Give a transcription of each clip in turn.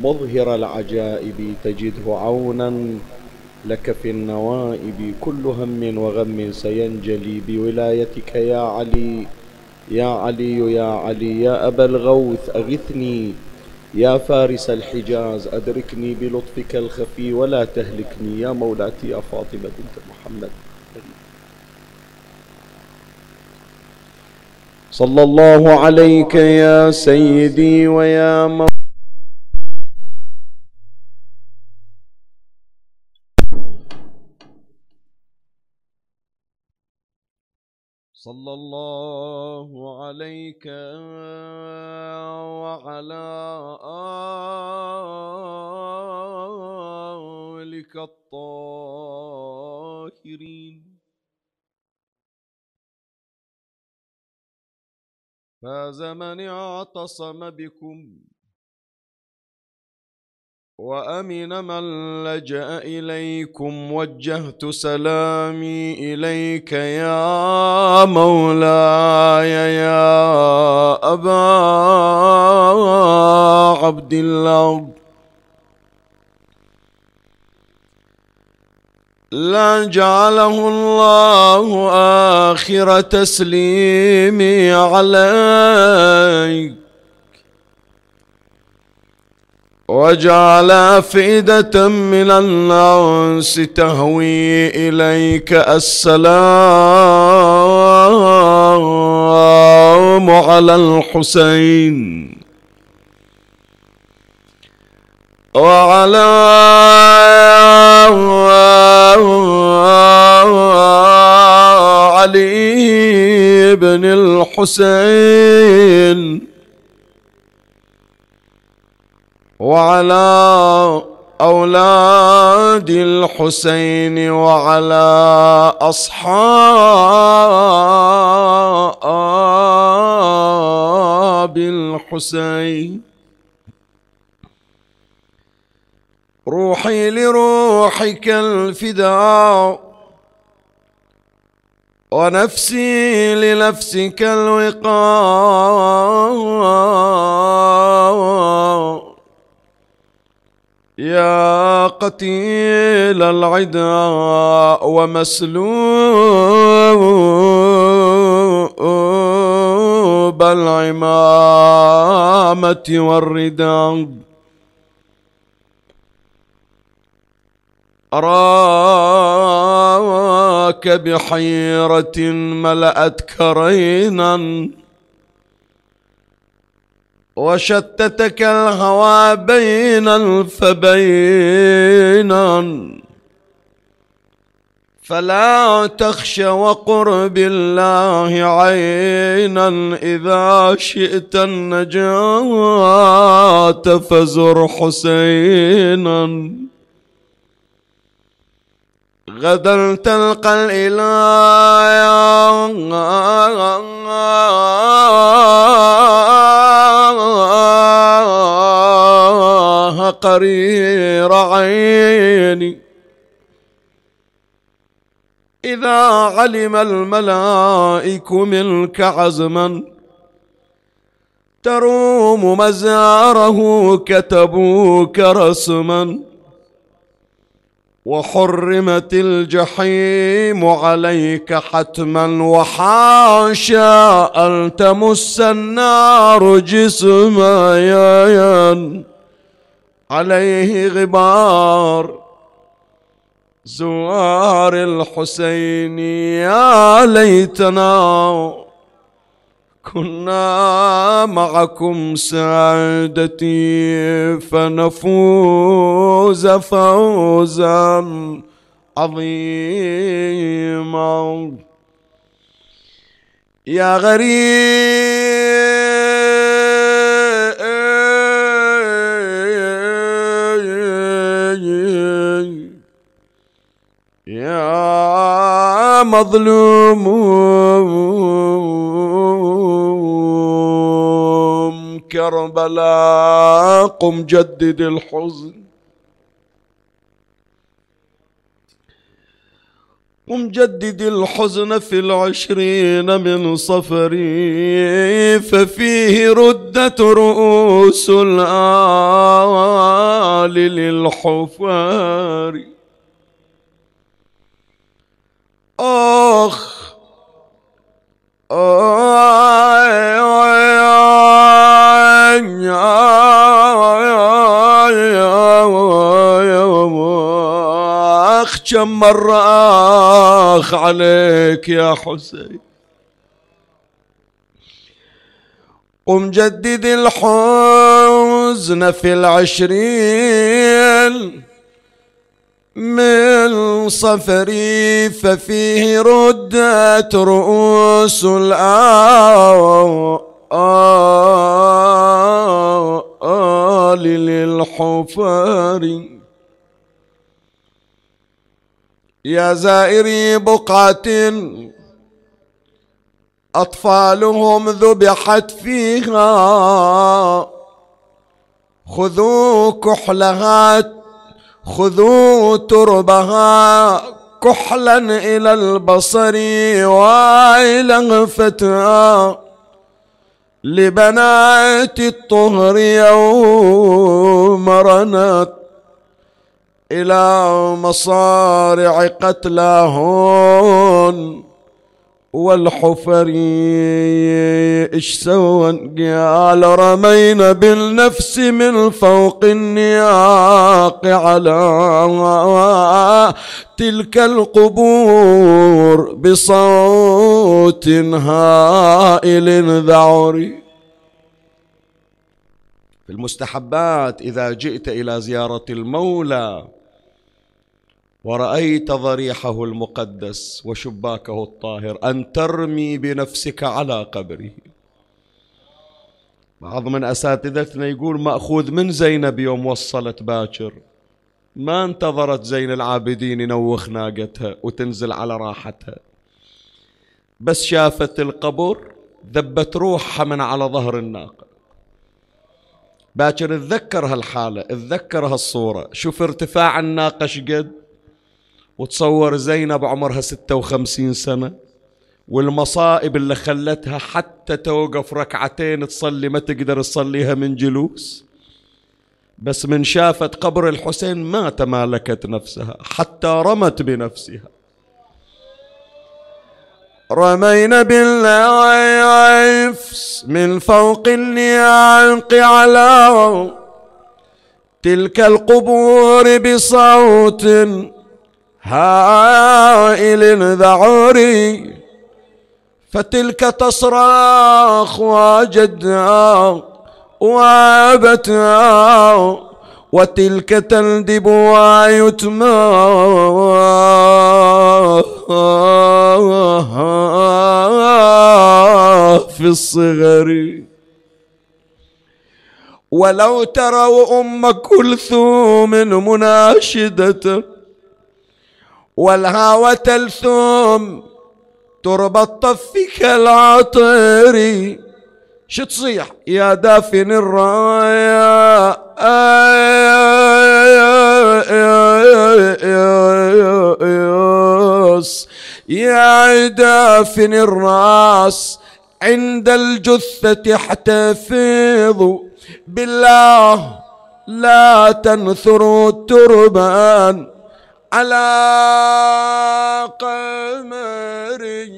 مظهر العجائب تجده عونا لك في النوائب كل هم وغم سينجلي بولايتك يا علي. يا علي يا علي يا أبا الغوث أغثني. يا فارس الحجاز أدركني بلطفك الخفي ولا تهلكني. يا مولاتي يا فاطمة بنت محمد. صلى الله عليك يا سيدي ويا مولاي. صلى الله عليك وعلى آلك الطاهرين. فاز من اعتصم بكم وأمن من لجأ إليكم وجهت سلامي إليك يا مولاي يا أبا عبد الله. لا جعله الله آخر تسليمي عليك. وجعل أفئدة من الناس تهوي إليك السلام على الحسين وعلى علي بن الحسين وعلى أولاد الحسين وعلى أصحاب الحسين. روحي لروحك الفداء ونفسي لنفسك الوقاء. يا قتيل العدا ومسلوب العمامة والرداء. أراك بحيرة ملأتك رينا وشتتك الهوى بينا فبينا فلا تخش وقر بالله عينا إذا شئت النجاة فزر حسينا. غدا تلقى الإله قرير عيني. إذا علم الملائك منك عزما تروم مزاره كتبوك رسما. وحرمت الجحيم عليك حتما وحاشا أن تمس النار جسما. عليه غبار. زوار الحسين يا ليتنا كنا معكم سعادتي فنفوز فوزا عظيما. يا غريب مظلوم. كربلاء قم جدد الحزن. ومجدد الحزن في العشرين من صفري ففيه ردت رؤوس الآل للحفار. آخ. آخ كم مرة آخ عليك يا حسين. قم جدد الحزن في العشرين. من صفري ففيه ردت رؤوس الآل للحفار. يا زائري بقعة أطفالهم ذبحت فيها خذوا كحلها خذوا تربها كحلا إلى البصر وإلى فتى لبنات الطهر يوم رنت إلى مصارع قتلاهن. والحفر إيش سوى قال رمينا بالنفس من فوق النياق على تلك القبور بصوت هائل ذعري في المستحبات إذا جئت إلى زيارة المولى ورأيت ضريحه المقدس وشباكه الطاهر أن ترمي بنفسك على قبره. بعض من أساتذتنا يقول مأخوذ من زينب يوم وصلت باكر. ما انتظرت زين العابدين ينوخ ناقتها وتنزل على راحتها. بس شافت القبر ذبت روحها من على ظهر الناقة. باكر تذكر هالحالة تذكر هالصورة شوف ارتفاع الناقة شقد. وتصور زينب عمرها ستة وخمسين سنة والمصائب اللي خلتها حتى توقف ركعتين تصلي ما تقدر تصليها من جلوس. بس من شافت قبر الحسين ما تمالكت نفسها حتى رمت بنفسها. رمينا بالعيفس من فوق النياق على تلك القبور بصوت هائل ذعوري فتلك تصرخ وجدها وابتها وتلك تندب ويتمى في الصغر. ولو تروا أم كلثوم مناشدة والهوى تلثم تربط طفك العطري شو تصيح؟ يا دافن الراية يا دافن الراس عند الجثة احتفظوا بالله لا تنثروا التربان. على قمري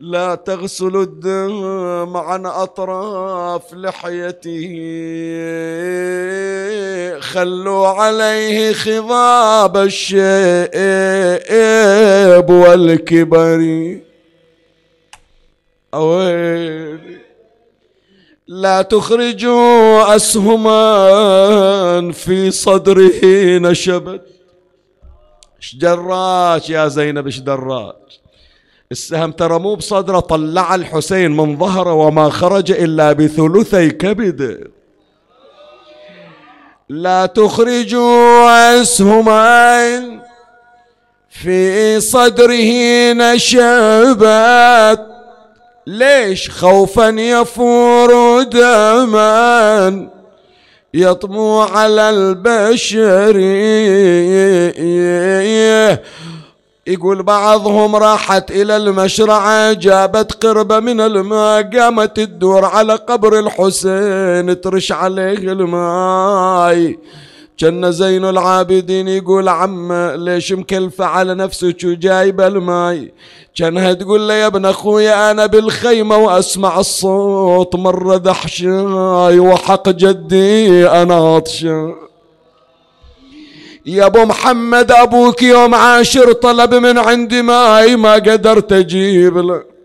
لا تغسل الدم عن أطراف لحيته. خلوا عليه خضاب الشيب والكبر. أويلي. لا تخرجوا أسهما في صدره نشبت. إيش جراش يا زينب إيش دراش السهم ترى مو بصدره طلع الحسين من ظهره وما خرج إلا بثلثي كبده لا تخرجوا أسهما في صدره نشبت. ليش خوفا يفور دما يطمو على البشر؟ يقول بعضهم راحت إلى المشرعة جابت قربة من الماء قامت تدور على قبر الحسين ترش عليه الماء. كان زين العابدين يقول عمة ليش مكلفة على نفسك وجايبة الماي؟ كانها تقول له يا ابن اخويا أنا بالخيمة وأسمع الصوت مرة دحشاي وحق جدي أنا عطشان يا أبو محمد أبوك يوم عاشر طلب من عندي ماي ما قدرت أجيب له.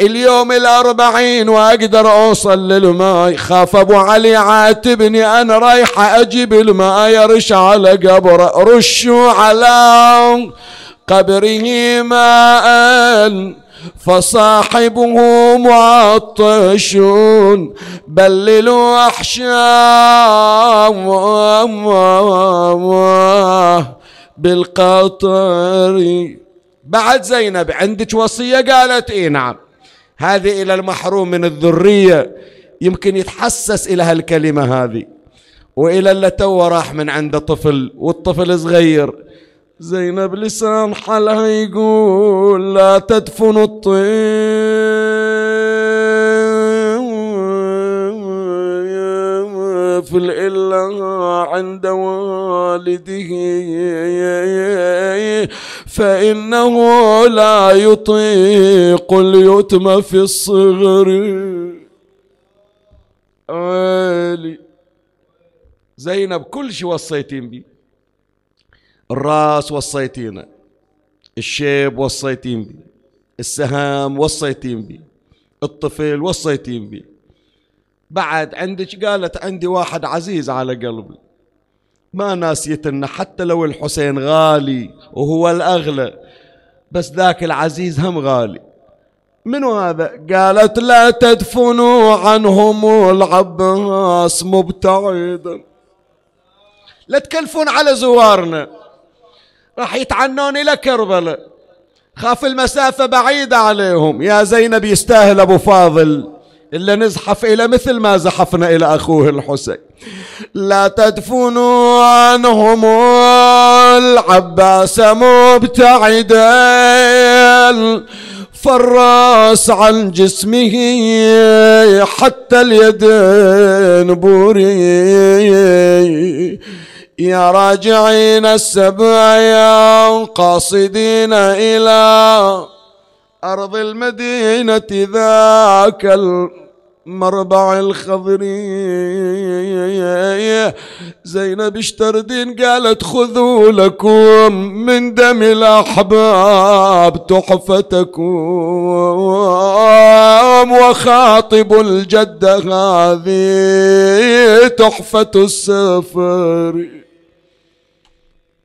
اليوم الأربعين وأقدر أوصل للماي خاف أبو علي عاتبني أنا رايحة أجيب الماء. رش على قبره رشوا على قبره ماء. فصاحبه معطش بللوا أحشام بالقطر. بعد زينب عندك وصية؟ قالت إيه نعم. هذه إلى المحروم من الذرية. يمكن يتحسس إلى هالكلمة هذه. وإلى اللي تو راح من عنده طفل والطفل صغير. زينب لسان حالها يقول لا تدفن الطفل إلا عند والده. فإنه لا يطيق اليتم في الصغر. آلي زينب كل شيء وصيتين بي. الراس وصيتينا الشيب وصيتين بي. السهام وصيتين بي. الطفل وصيتين بي. بعد عندك قالت عندي واحد عزيز على قلبي. ما ناسيت انه حتى لو الحسين غالي وهو الأغلى بس ذاك العزيز هم غالي. منو هذا؟ قالت لا تدفنوا عنهم العباس مبتعدا لا تكلفون على زوارنا. راح يتعنون إلى كربلاء خاف المسافة بعيدة عليهم. يا زينب يستاهل أبو فاضل. إلا نزحف إلى مثل ما زحفنا إلى أخوه الحسين. لا تدفنوا عنهم العباس مبتعدا فالراس عن جسمه حتى اليدين بوري يا راجعين السبع يا قاصدين إلى أرض المدينة ذاك المربع الخضري زينب اشتردين قالت خذوا لكم من دم الأحباب تحفتكم وخاطب الجدة هذه تحفة السفر.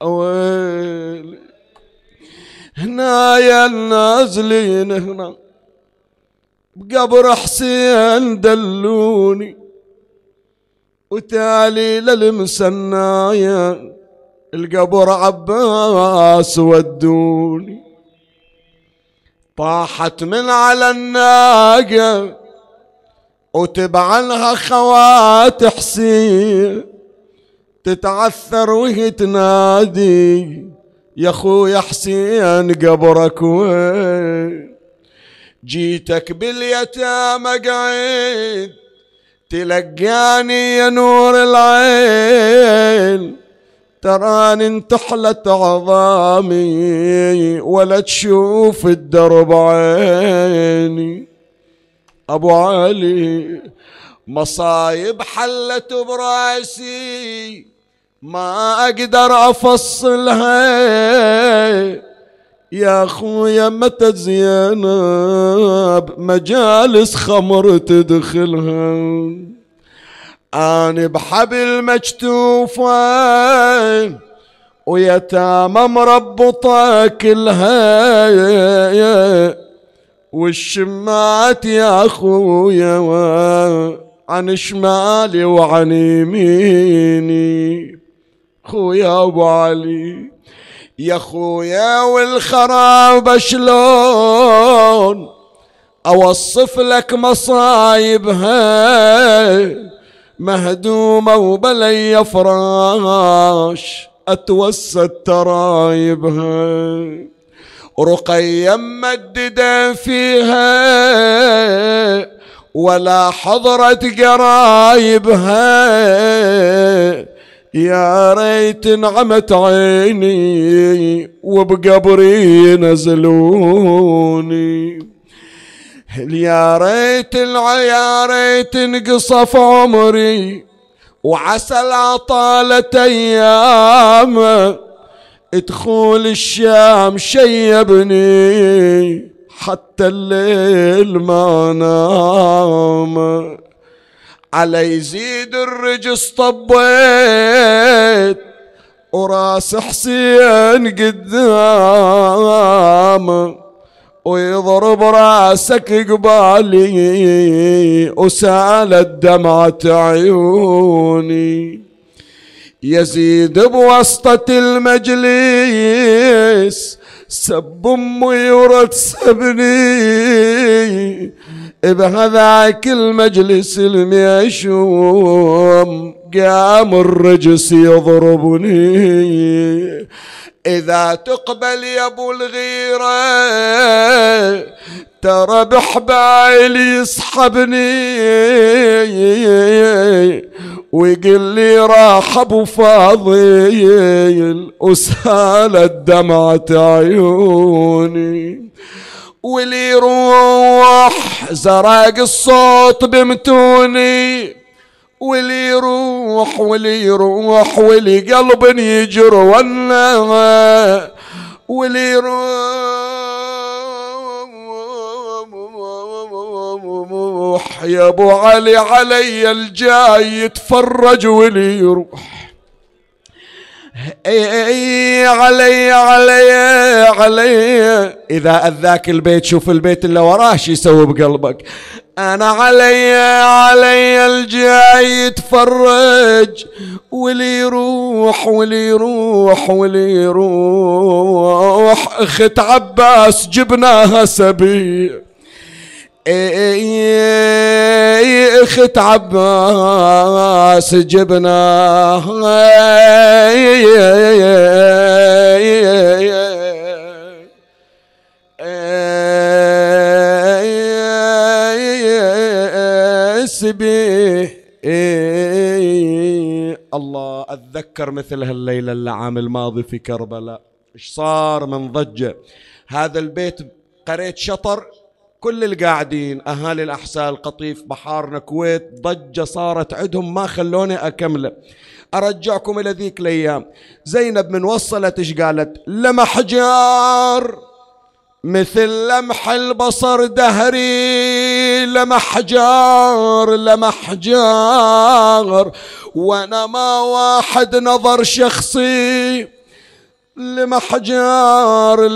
أويلي. هنا يا النازلين هنا. بقبر حسين دلوني. وتالي للمسنايا القبر عباس ودوني. طاحت من على الناقة. وتبعنها خوات حسين. تتعثر وهي تنادي. يا اخويا حسين قبرك وين؟ جيتك باليتامى قعيد تلقاني يا نور العين. تراني انتحلت عظامي ولا تشوف الدرب عيني. أبو علي مصايب حلت براسي. ما أقدر أفصلها. يا أخويا متى زينب مجالس خمر تدخلها؟ آني بحبل مجتوفة ويتامى مربطة كلها. والشمات يا أخويا عن شمالي وعن يميني. خويا ابو علي يا خويا والخراب شلون؟ أوصف لك مصايبها مهدومة وبلي فراش أتوسد ترايبها. رقيا مددا فيها ولا حضرت قرايبها. يا ريت نعمت عيني وبقبري ينزلوني يا ريت يا ريت انقصف عمري وعسى العطالة أيام ادخول الشام شيبني حتى الليل ما نام. على يزيد الرجس طبيت وراس حسين قدام ويضرب راسك قبالي وسالت دمعة عيوني. يزيد بوسطة المجلس سب أمي ورد سبني بهذاك المجلس الميشوم قام الرجس يضربني. إذا تقبل يا أبو الغيرة ترى بحبايل يسحبني. ويقول لي راح أبو فاضل وسالت دمعة عيوني. واللي يروح زرق الصوت بمتوني. واللي يروح واللي يروح واللي قلب يجر ولا واللي يروح يا أبو علي علي الجاي يتفرج واللي يروح إي إي علي علي علي. إذا أذاك البيت شوف البيت اللي وراه شو يسوي بقلبك. أنا علي علي الجاي يتفرج. واللي يروح واللي يروح واللي يروح. أخت عباس جبناها سبي إي أخت عباس جبناها. سبيه الله أتذكر مثل هالليلة العام الماضي في كربلاء. إيش صار من ضجة؟ هذا البيت قريت شطر كل القاعدين أهالي الأحساء القطيف بحارنا كويت ضجة صارت عندهم ما خلوني أكمله. أرجعكم إلى ذيك الأيام. زينب من وصلت إيش قالت؟ لمح جار مثل لمح البصر دهري لمح جار لمح جار. وأنا ما واحد نظر شخصي لمحجار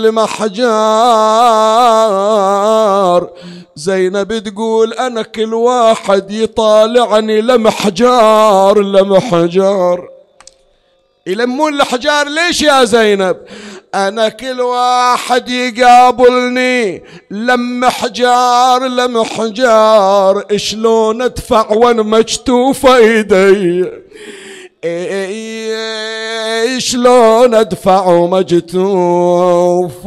لمحجار زينب تقول أنا كل واحد يطالعني لمحجار لمحجار يلمون الحجار ليش يا زينب؟ أنا كل واحد يقابلني لم حجار لم حجار شلون ادفع وأنا مكتوفه ايدي شلون ادفع مجتوف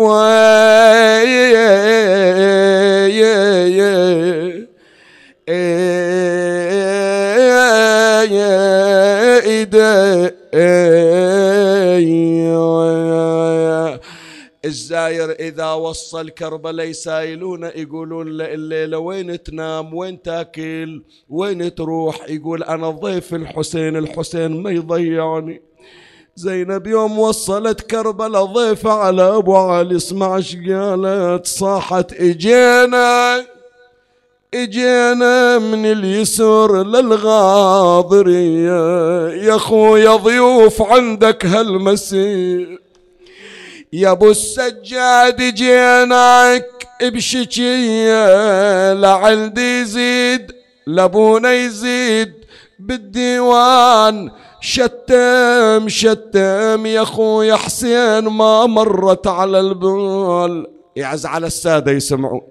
الزاير إذا وصل كربلاء يسايلون يقولون له الليلة وين تنام وين تاكل وين تروح؟ يقول أنا ضيف الحسين الحسين ما يضيعني. زينب يوم وصلت كربلاء ضيفة على أبو علي اسمع إيش قالت. صاحت إجينا إجينا من اليسر للغاضرية. يا خويا ضيوف عندك هالمسير. يا أبو السجاد جيناك بشكية لعندي يزيد لابونا يزيد بالديوان. شتم شتم يا خويا حسين ما مرت على البال يعز على السادة يسمعون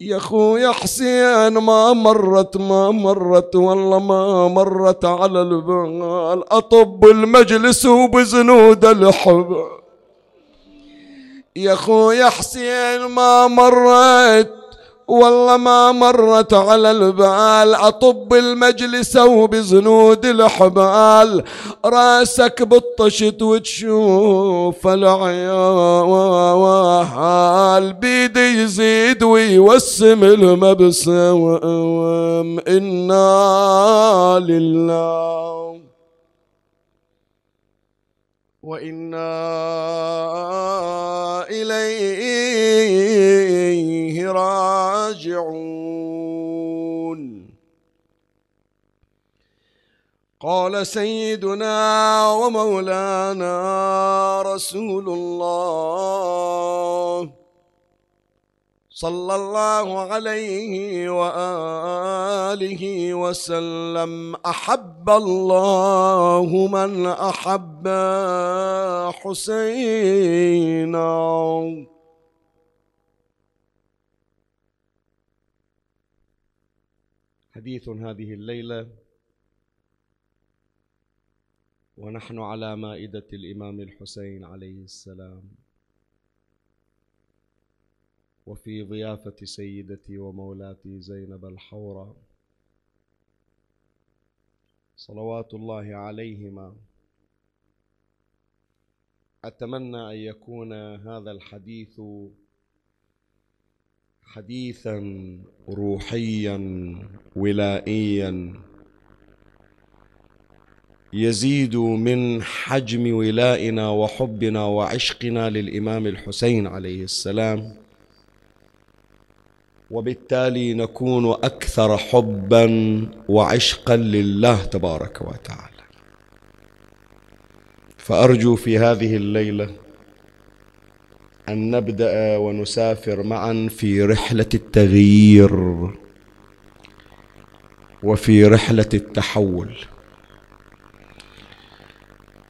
يا خويا حسين ما مرت ما مرت والله ما مرت على البال أطب المجلس وبزنود الحب يا خويا حسين ما مرت والله ما مرت على البال. أطب المجلس وبزنود الحبال. رأسك بالطشت وتشوف العيال. بيدي يزيد ويوسم المبسم. إنا لله. وإنا إليه راجعون. قال سيدنا ومولانا رسول الله صلى الله عليه وآله وسلم. أحب الله من أحب حسينا. حديث هذه الليلة. ونحن على مائدة الإمام الحسين عليه السلام. وفي ضيافة سيدتي ومولاتي زينب الحورة. صلوات الله عليهما. أتمنى أن يكون هذا الحديث حديثا روحيا ولائيا يزيد من حجم ولائنا وحبنا وعشقنا للإمام الحسين عليه السلام. وبالتالي نكون أكثر حبا وعشقا لله تبارك وتعالى. فأرجو في هذه الليلة أن نبدأ ونسافر معا في رحلة التغيير وفي رحلة التحول.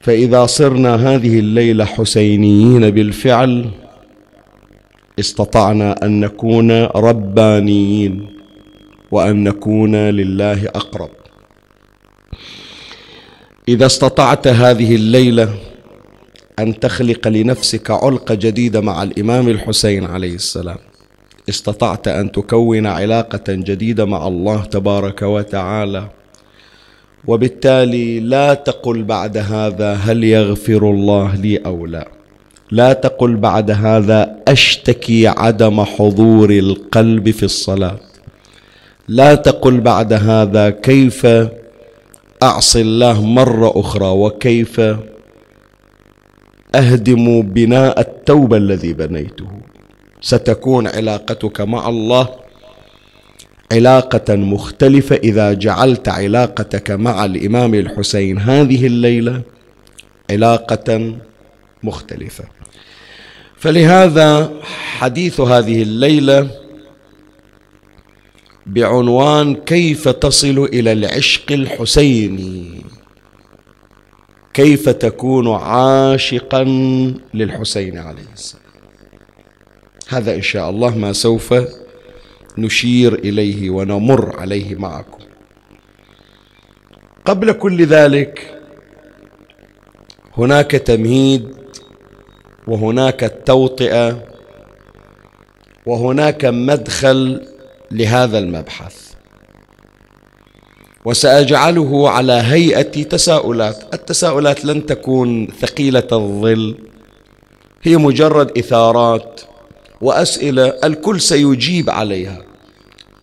فإذا صرنا هذه الليلة حسينيين بالفعل استطعنا أن نكون ربانيين وأن نكون لله أقرب. إذا استطعت هذه الليلة أن تخلق لنفسك علقة جديدة مع الإمام الحسين عليه السلام. استطعت أن تكون علاقة جديدة مع الله تبارك وتعالى. وبالتالي لا تقل بعد هذا هل يغفر الله لي أو لا. لا تقل بعد هذا أشتكي عدم حضور القلب في الصلاة. لا تقل بعد هذا كيف أعصي الله مرة أخرى وكيف أهدم بناء التوبة الذي بنيته. ستكون علاقتك مع الله علاقة مختلفة إذا جعلت علاقتك مع الإمام الحسين هذه الليلة علاقة مختلفة. فلهذا حديث هذه الليلة بعنوان كيف تصل إلى العشق الحسيني؟ كيف تكون عاشقا للحسين عليه السلام؟ هذا إن شاء الله ما سوف نشير إليه ونمر عليه معكم. قبل كل ذلك هناك تمهيد وهناك التوطئه وهناك مدخل لهذا المبحث. وسأجعله على هيئة تساؤلات. التساؤلات لن تكون ثقيلة الظل. هي مجرد إثارات وأسئلة الكل سيجيب عليها.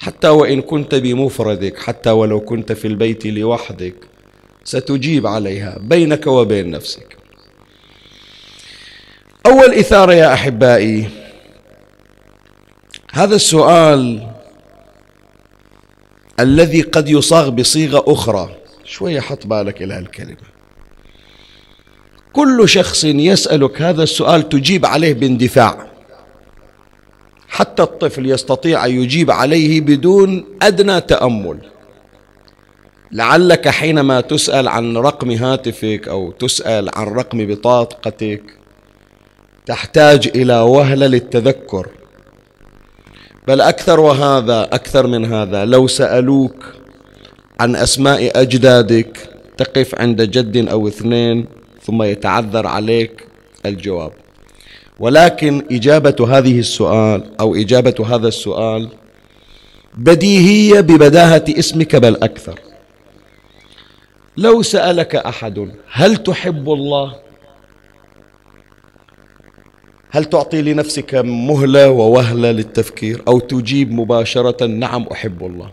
حتى وإن كنت بمفردك حتى ولو كنت في البيت لوحدك ستجيب عليها بينك وبين نفسك. أول إثارة يا أحبائي هذا السؤال الذي قد يصاغ بصيغة أخرى. شوية حط بالك إلى هالكلمة. كل شخص يسألك هذا السؤال تجيب عليه باندفاع. حتى الطفل يستطيع أن يجيب عليه بدون أدنى تأمل. لعلك حينما تسأل عن رقم هاتفك أو تسأل عن رقم بطاقتك تحتاج إلى وهلة للتذكر. بل أكثر وهذا أكثر من هذا لو سألوك عن أسماء أجدادك تقف عند جد أو اثنين ثم يتعذر عليك الجواب. ولكن إجابة هذه السؤال أو إجابة هذا السؤال بديهية ببداهة اسمك بل أكثر. لو سألك أحد هل تحب الله؟ هل تعطي لنفسك مهلة ووهلة للتفكير أو تجيب مباشرة نعم أحب الله؟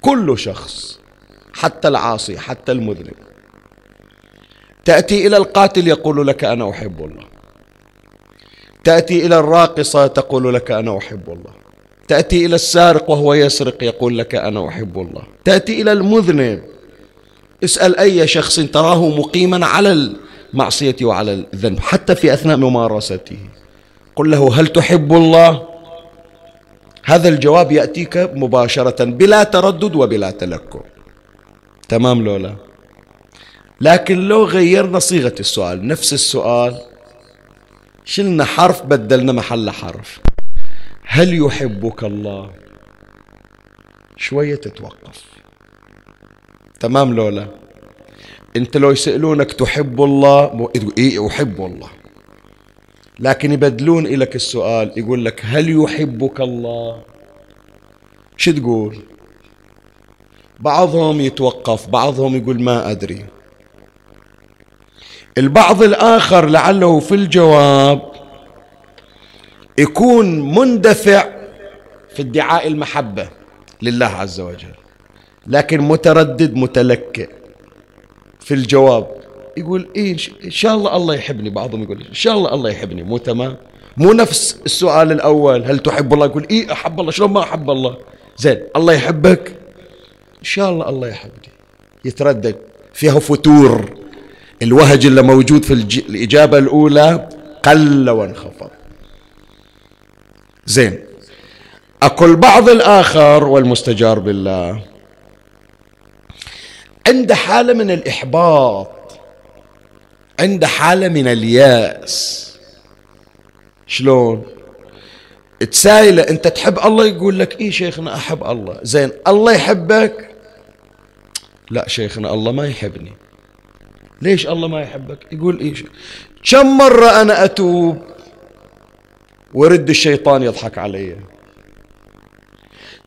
كل شخص حتى العاصي حتى المذنب تأتي إلى القاتل يقول لك أنا أحب الله. تأتي إلى الراقصة تقول لك أنا أحب الله. تأتي إلى السارق وهو يسرق يقول لك أنا أحب الله. تأتي إلى المذنب اسأل أي شخص تراه مقيما على المعصية وعلى الذنب حتى في أثناء ممارسته. قل له هل تحب الله؟ هذا الجواب يأتيك مباشرة بلا تردد وبلا تلكؤ تمام لولا لكن لو غيرنا صيغة السؤال نفس السؤال شلنا حرف بدلنا محل حرف. هل يحبك الله؟ شوية تتوقف. تمام لولا انت لو يسألونك تحب الله إيه أحب الله. لكن يبدلون لك السؤال يقول لك هل يحبك الله؟ شو تقول؟ بعضهم يتوقف بعضهم يقول ما أدري. البعض الآخر لعله في الجواب يكون مندفع في ادعاء المحبة لله عز وجل لكن متردد متلكئ. في الجواب. يقول إيه إن شاء الله الله يحبني بعضهم يقول إن شاء الله الله يحبني. مو تمام؟ مو نفس السؤال الأول هل تحب الله؟ يقول إيه أحب الله. شلون ما أحب الله؟ زين الله يحبك؟ إن شاء الله الله يحبني. يتردد. فيها فتور. الوهج اللي موجود في الإجابة الأولى قل وانخفض. زين. أكو البعض الآخر والمستجار بالله. عند حالة من الإحباط عند حالة من اليأس. شلون؟ تسايله أنت تحب الله يقول لك اي شيخنا أحب الله؟ زين الله يحبك؟ لا شيخنا الله ما يحبني. ليش الله ما يحبك؟ يقول إيش كم مرة أنا أتوب ورد الشيطان يضحك علي.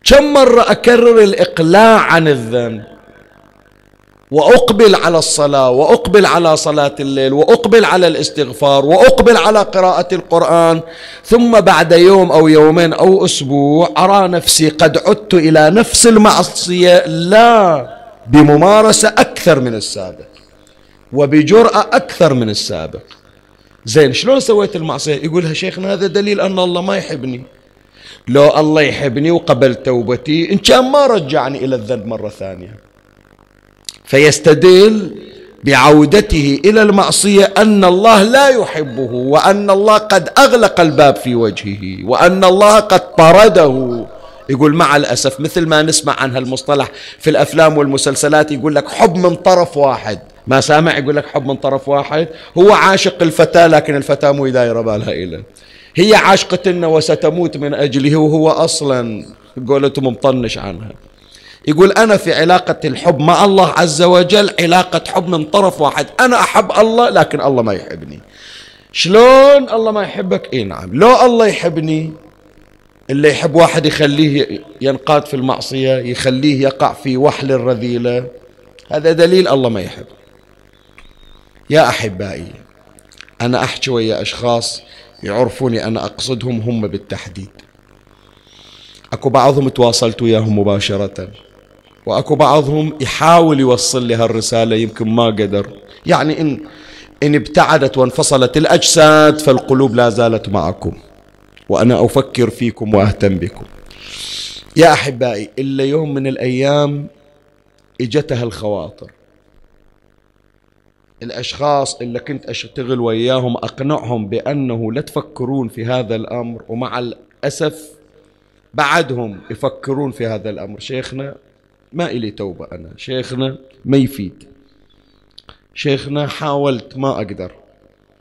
كم مرة أكرر الإقلاع عن الذنب؟ وأقبل على الصلاة وأقبل على صلاة الليل وأقبل على الاستغفار وأقبل على قراءة القرآن ثم بعد يوم أو يومين أو أسبوع أرى نفسي قد عدت إلى نفس المعصية لا بممارسة أكثر من السابق وبجرأة أكثر من السابق. زين شلون سويت المعصية؟ يقولها شيخنا هذا دليل أن الله ما يحبني. لو الله يحبني وقبل توبتي إن كان ما رجعني إلى الذنب مرة ثانية. فيستدل بعودته إلى المعصية أن الله لا يحبه وأن الله قد أغلق الباب في وجهه وأن الله قد طرده. يقول مع الأسف مثل ما نسمع عن هالمصطلح في الأفلام والمسلسلات يقول لك حب من طرف واحد. ما سامع؟ يقول لك حب من طرف واحد. هو عاشق الفتاة لكن الفتاة مو دايره بالها إله هي عاشقة وستموت من أجله وهو أصلا. قولتهم مطنش عنها. يقول أنا في علاقة الحب مع الله عز وجل علاقة حب من طرف واحد. أنا أحب الله لكن الله ما يحبني. شلون الله ما يحبك؟ إي نعم. لو الله يحبني اللي يحب واحد يخليه ينقاد في المعصية يخليه يقع في وحل الرذيلة هذا دليل الله ما يحب. يا أحبائي أنا أحكي ويا أشخاص يعرفوني أنا أقصدهم هم بالتحديد. أكو بعضهم تواصلت وياهم مباشرة. وأكو بعضهم يحاول يوصل لي هالرساله يمكن ما قدر. يعني ان إن ابتعدت وانفصلت الأجساد فالقلوب لا زالت معكم. وأنا أفكر فيكم وأهتم بكم. يا أحبائي إلا يوم من الأيام إجتها الخواطر. الأشخاص اللي كنت أشتغل وياهم أقنعهم بأنه لا تفكرون في هذا الأمر ومع الأسف بعدهم يفكرون في هذا الأمر. شيخنا ما إلي توبة أنا. شيخنا ما يفيد. شيخنا حاولت ما أقدر.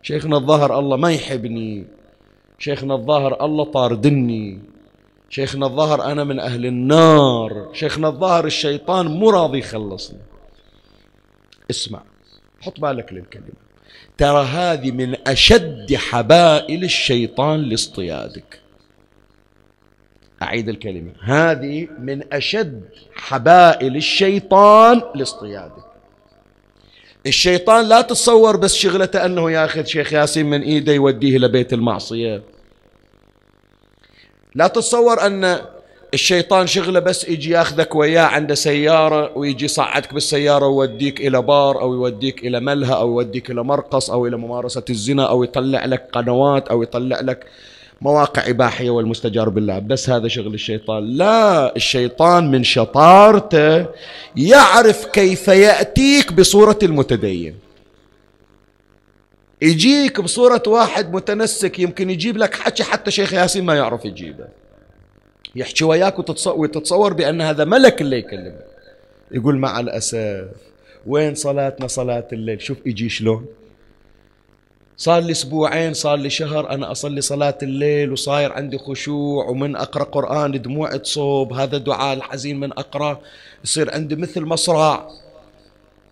شيخنا الظاهر الله ما يحبني. شيخنا الظاهر الله طاردني. شيخنا الظاهر أنا من أهل النار. شيخنا الظاهر الشيطان مو راضي يخلصني. اسمع حط بالك للكلمة. ترى هذه من أشد حبائل الشيطان لاصطيادك. أعيد الكلمة. هذه من أشد حبائل الشيطان لاصطيادك الشيطان لا تتصور بس شغلته أنه ياخذ شيخ ياسين من إيده يوديه لبيت المعصية. لا تتصور أن الشيطان شغله بس يجي ياخذك وياه عنده سيارة ويجي يصعدك بالسيارة ويوديك إلى بار أو يوديك إلى ملهى أو يوديك إلى مرقص أو إلى ممارسة الزنا أو يطلع لك قنوات أو يطلع لك مواقع إباحية والمستجار بالله. بس هذا شغل الشيطان. لا الشيطان من شطارته يعرف كيف يأتيك بصورة المتدين. يجيك بصورة واحد متنسك يمكن يجيب لك حكي حتى شيخ ياسين ما يعرف يجيبه. يحكي وياك وتتصور بأن هذا ملك اللي يكلمك. يقول مع الأسف وين صلاتنا صلاة الليل؟ شوف يجي شلون؟ صار لي أسبوعين صار لي شهر أنا أصلي صلاة الليل وصاير عندي خشوع ومن أقرأ قرآن دموع تصوب. هذا دعاء الحزين من أقرأ. يصير عندي مثل مصرع.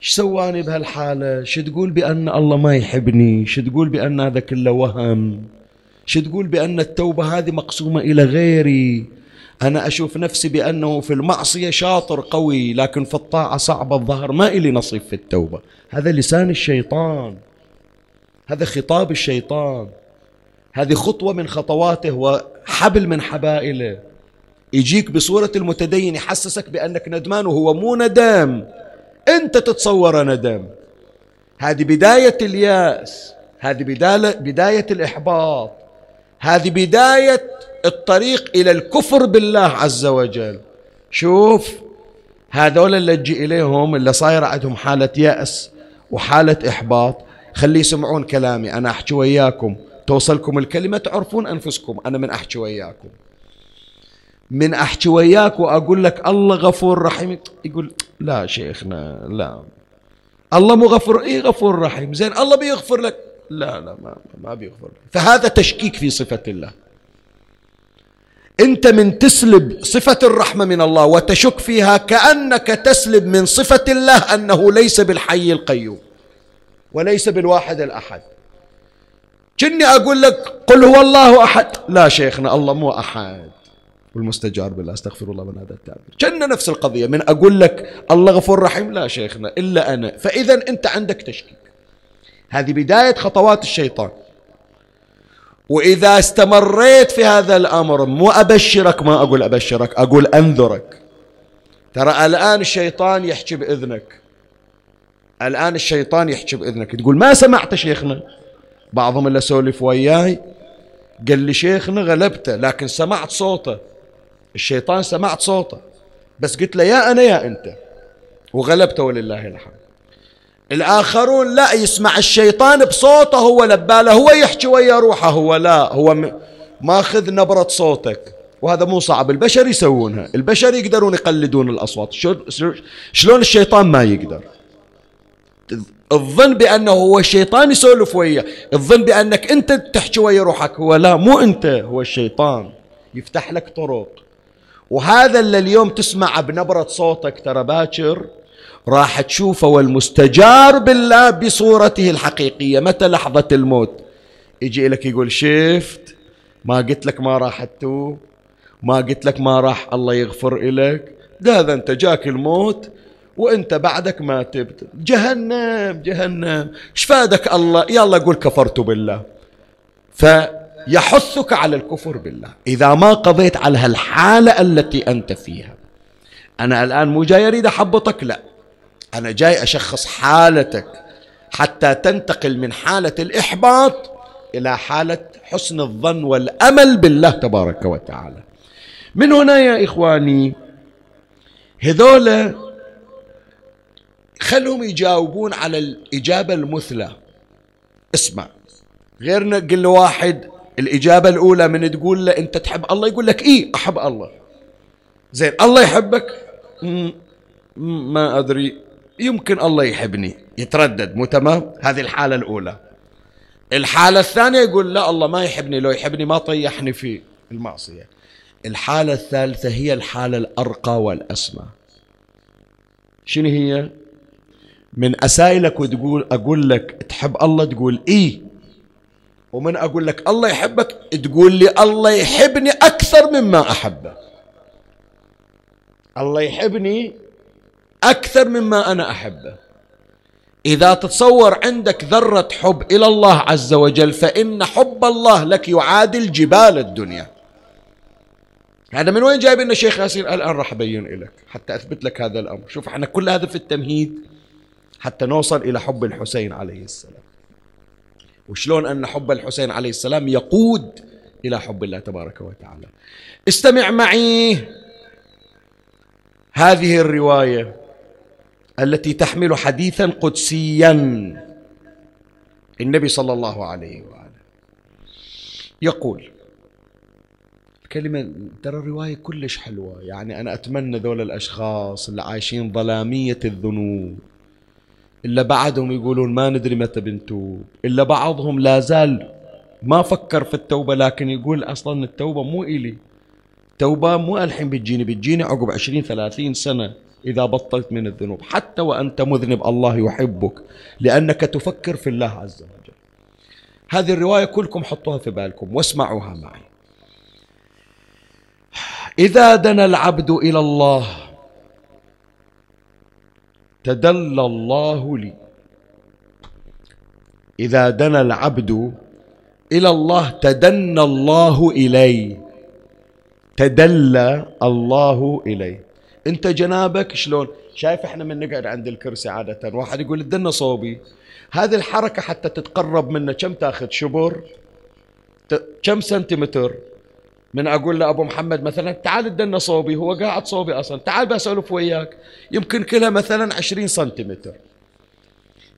إيش سواني بهالحالة؟ شو تقول بأن الله ما يحبني؟ شو تقول بأن هذا كله وهم؟ شو تقول بأن التوبة هذه مقسومة إلى غيري؟ أنا أشوف نفسي بأنه في المعصية شاطر قوي لكن في الطاعة صعب الظهر ما إلي نصيب في التوبة. هذا لسان الشيطان. هذا خطاب الشيطان. هذه خطوة من خطواته وحبل من حبائله. يجيك بصورة المتدين يحسسك بأنك ندمان وهو مو ندم. أنت تتصور ندم. هذه بداية اليأس. هذه بداية الإحباط. هذه بداية الطريق إلى الكفر بالله عز وجل. شوف هذول اللي تجي إليهم اللي صاير عندهم حالة يأس وحالة إحباط خلي يسمعون كلامي أنا أحكي وياكم. توصلكم الكلمة تعرفون أنفسكم. أنا من أحكي وياكم. من أحكي وياك وأقول لك الله غفور رحيم. يقول لا شيخنا لا. الله مو غفور إيه غفور رحيم. زين الله بيغفر لك. لا لا ما, ما بيغفر لك. فهذا تشكيك في صفة الله. أنت من تسلب صفة الرحمة من الله وتشك فيها كأنك تسلب من صفة الله أنه ليس بالحي القيوم. وليس بالواحد الأحد. كني أقول لك قل هو الله أحد. لا شيخنا الله مو أحد. والمستجار بالله أستغفر الله من هذا التعبير. كنا نفس القضية من أقول لك الله غفور رحيم لا شيخنا إلا أنا. فإذا أنت عندك تشكيك. هذه بداية خطوات الشيطان. وإذا استمريت في هذا الأمر مو أبشرك ما أقول أبشرك أقول أنذرك. ترى الآن الشيطان يحكي بإذنك. الآن الشيطان يحكي بإذنك تقول ما سمعت شيخنا؟ بعضهم اللي سولف وياي قال لي شيخنا غلبته لكن سمعت صوته. الشيطان سمعت صوته. بس قلت له يا أنا يا أنت. وغلبته ولله الحمد. الآخرون لا يسمع الشيطان بصوته هو لباله هو يحكي ويا روحه. هو لا هو ماخذ نبرة صوتك. وهذا مو صعب البشر يسوونها. البشر يقدرون يقلدون الأصوات. شلون الشيطان ما يقدر؟ الظن بأنه هو الشيطان يسولف وياه. الظن بأنك أنت تحكي ويا روحك. هو لا مو أنت هو الشيطان. يفتح لك طرق. وهذا اللي اليوم تسمع بنبرة صوتك ترى باكر. راح تشوفه والمستجار بالله بصورته الحقيقية. متى لحظة الموت؟ يجي لك يقول شفت؟ ما قلت لك ما راح تتوب. ما قلت لك ما راح الله يغفر لك ده هذا أنت جاك الموت. وانت بعدك ما تبت. جهنم جهنم. إيش فادك الله؟ يلا قول كفرت بالله. فيحثك على الكفر بالله. إذا ما قضيت على هالحالة التي أنت فيها. أنا الآن مو جاي أريد أحبطك لا. أنا جاي أشخص حالتك. حتى تنتقل من حالة الإحباط إلى حالة حسن الظن والأمل بالله تبارك وتعالى. من هنا يا إخواني؟ هذول خلهم يجاوبون على الإجابة المثلى. اسمع. غير نقول له واحد الإجابة الأولى من تقول له أنت تحب الله يقول لك إيه أحب الله. زين الله يحبك؟ ما أدري. يمكن الله يحبني. يتردد مو تمام؟ هذه الحالة الأولى. الحالة الثانية يقول لا الله ما يحبني لو يحبني ما طيحني في المعصية. الحالة الثالثة هي الحالة الأرقى والأسمى. شنو هي؟ من أسائلك وتقول أقول لك تحب الله؟ تقول إيه ومن أقول لك الله يحبك تقول لي الله يحبني أكثر مما أحبه. الله يحبني أكثر مما أنا أحبه. إذا تتصور عندك ذرة حب إلى الله عز وجل فإن حب الله لك يعادل جبال الدنيا. هذا من وين جايب لنا شيخ ياسين؟ الآن راح أبين لك حتى أثبت لك هذا الأمر. شوف إحنا كل هذا في التمهيد حتى نوصل إلى حب الحسين عليه السلام. وشلون أن حب الحسين عليه السلام يقود إلى حب الله تبارك وتعالى. استمع معي. هذه الرواية التي تحمل حديثا قدسيا النبي صلى الله عليه وآله. يقول كلمة ترى الرواية كلش حلوة. يعني أنا أتمنى ذول الأشخاص اللي عايشين ظلامية الذنوب إلا بعدهم يقولون ما ندري متى بنتوب. إلا بعضهم لا زال ما فكر في التوبة لكن يقول أصلا التوبة مو إلي. توبة مو الحين بتجيني بتجيني عقب عشرين ثلاثين سنة إذا بطلت من الذنوب. حتى وأنت مذنب الله يحبك لأنك تفكر في الله عز وجل. هذه الرواية كلكم حطوها في بالكم واسمعوها معي. إذا دنا العبد إلى الله تدلى الله لي. إذا دنا العبد إلى الله تدنى الله إليه. تدلى الله إليه. أنت جنابك شلون؟ شايف إحنا من نقعد عند الكرسي عادة واحد يقول ادنا صوبي. هذه الحركة حتى تتقرب منه. كم تأخذ شبر؟ كم سنتيمتر؟ من أقول لأبو محمد مثلا تعال ادنا صوبي هو قاعد صوبي أصلا. تعال بسولف وياك. يمكن كلها مثلا عشرين سنتيمتر.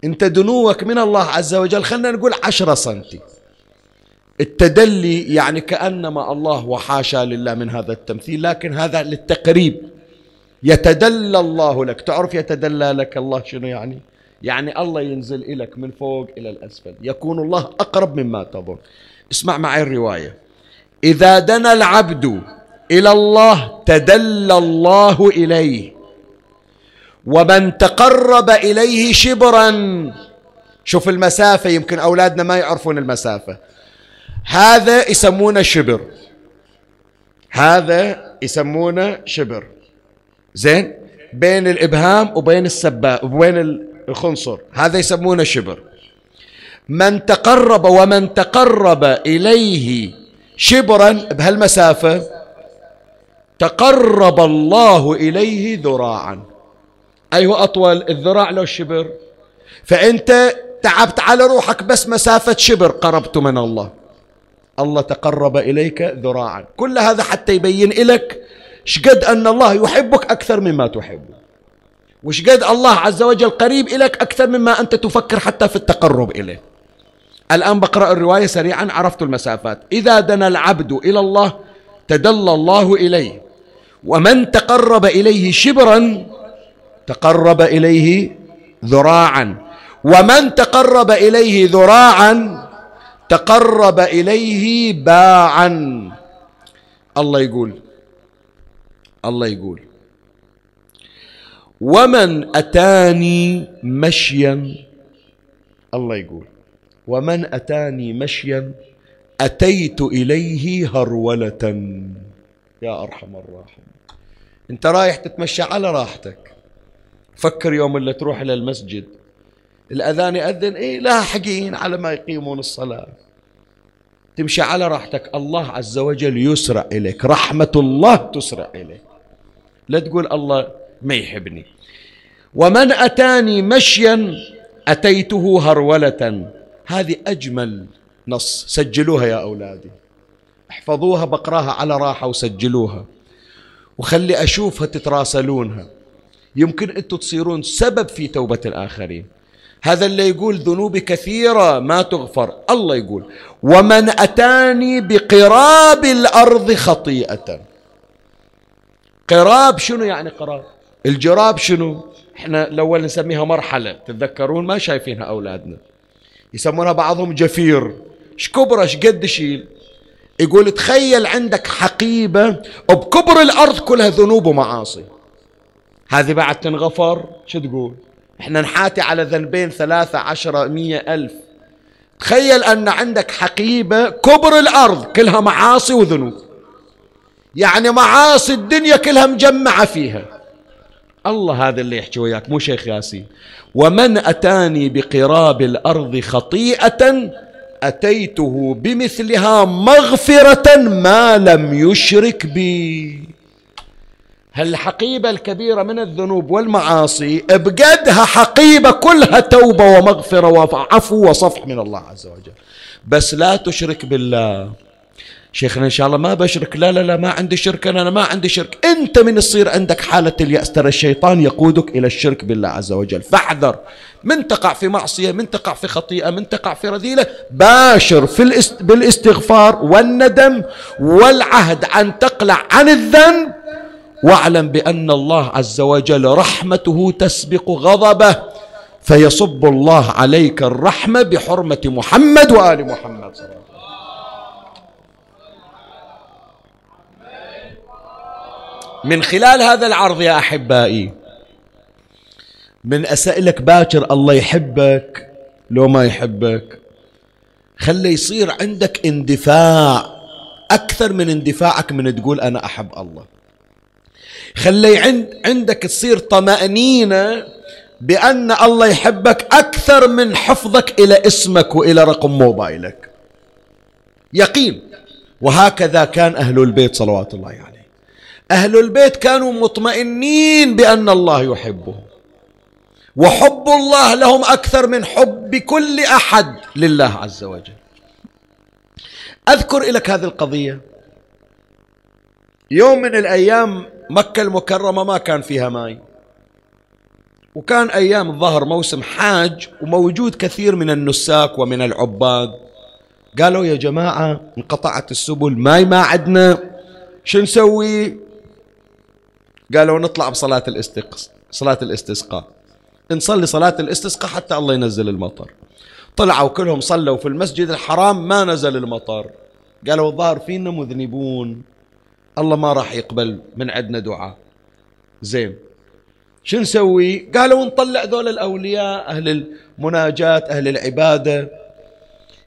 أنت دنوك من الله عز وجل خلنا نقول عشرة سنتي. التدلي يعني كأنما الله وحاشا لله من هذا التمثيل لكن هذا للتقريب. يتدلى الله لك. تعرف يتدلى لك الله شنو يعني؟ يعني الله ينزل إليك من فوق إلى الأسفل. يكون الله أقرب مما تظن. اسمع معي الرواية. إذا دنا العبد إلى الله تدلى الله إليه. ومن تقرب إليه شبرا شوف المسافة يمكن أولادنا ما يعرفون المسافة. هذا يسمونه شبر. هذا يسمونه شبر. زين؟ بين الإبهام وبين السباء وبين الخنصر. هذا يسمونه شبر. من تقرب ومن تقرب إليه شبرا بهالمسافة تقرب الله إليه ذراعا. أي هو أطول الذراع لو الشبر فأنت تعبت على روحك بس مسافة شبر قربت من الله. الله تقرب إليك ذراعا. كل هذا حتى يبين لك شقد أن الله يحبك أكثر مما تحبه وشقد الله عز وجل قريب إليك أكثر مما أنت تفكر حتى في التقرب إليه. الآن بقرأ الرواية سريعا عرفت المسافات. إذا دنا العبد إلى الله تدلى الله إليه. ومن تقرب إليه شبرا تقرب إليه ذراعا. ومن تقرب إليه ذراعا تقرب إليه باعا. الله يقول الله يقول ومن أتاني مشيا الله يقول ومن أتاني مشيا أتيت إليه هرولة. يا أرحم الراحمين. أنت رايح تتمشى على راحتك. فكر يوم اللي تروح إلى المسجد. الأذان يأذن. إيه لاحقين على ما يقيمون الصلاة. تمشي على راحتك. الله عز وجل يسرع إليك. رحمة الله تسرع إليك. لا تقول الله ما يحبني. ومن أتاني مشيا أتيته هرولة. هذه أجمل نص سجلوها يا أولادي. احفظوها بقراها على راحة وسجلوها. وخلي أشوفها تتراسلونها. يمكن أنتم تصيرون سبب في توبة الآخرين. هذا اللي يقول ذنوبي كثيرة ما تغفر. الله يقول ومن أتاني بقراب الأرض خطيئة. قراب شنو يعني قراب؟ الجراب شنو؟ إحنا الأول نسميها مرحلة. تتذكرون؟ ما شايفينها أولادنا. يسمونها بعضهم جفير. إيش كبره؟ إيش قد شيل؟ يقول تخيل عندك حقيبة بكبر الأرض كلها ذنوب ومعاصي. هذه بعد تنغفر. شو تقول؟ إحنا نحاتي على ذنبين ثلاثة عشرة مية ألف. تخيل أن عندك حقيبة كبر الأرض كلها معاصي وذنوب. يعني معاصي الدنيا كلها مجمعة فيها. الله هذا اللي يحكي وياك مو شيخ ياسين. ومن أتاني بقراب الأرض خطيئة أتيته بمثلها مغفرة ما لم يشرك بي. هالحقيبة الكبيرة من الذنوب والمعاصي بقدها حقيبة كلها توبة ومغفرة وعفو وصفح من الله عز وجل. بس لا تشرك بالله. شيخنا إن شاء الله ما بشرك. لا لا لا ما عندي شرك. أنا, ما عندي شرك. أنت من يصير عندك حالة الياس ترى الشيطان يقودك إلى الشرك بالله عز وجل. فاحذر. من تقع في معصية من تقع في خطيئة من تقع في رذيلة باشر في الاست بالاستغفار والندم والعهد أن تقلع عن الذنب. واعلم بأن الله عز وجل رحمته تسبق غضبه. فيصب الله عليك الرحمة بحرمة محمد وآل محمد صلى الله عليه وسلم. من خلال هذا العرض يا أحبائي من اسالك باكر الله يحبك لو ما يحبك خلي يصير عندك اندفاع أكثر من اندفاعك من تقول أنا أحب الله. خلي عند عندك تصير طمأنينة بأن الله يحبك أكثر من حفظك إلى اسمك وإلى رقم موبايلك. يقين. وهكذا كان أهل البيت صلوات الله عليه أهل البيت كانوا مطمئنين بأن الله يحبهم. وحب الله لهم أكثر من حب كل أحد لله عز وجل. أذكر لك هذه القضية. يوم من الأيام مكة المكرمة ما كان فيها ماي وكان أيام الظهر موسم حاج وموجود كثير من النساك ومن العباد. قالوا يا جماعة انقطعت السبل ماي ما عدنا. شو نسوي؟ قالوا نطلع بصلاة الاستقصاء صلاة الاستسقاء. نصلي صلاة الاستسقاء حتى الله ينزل المطر. طلعوا كلهم صلوا في المسجد الحرام ما نزل المطر. قالوا الظاهر فينا مذنبون. الله ما راح يقبل من عندنا دعاء. زين. شو نسوي؟ قالوا نطلع ذول الأولياء أهل المناجاة أهل العبادة.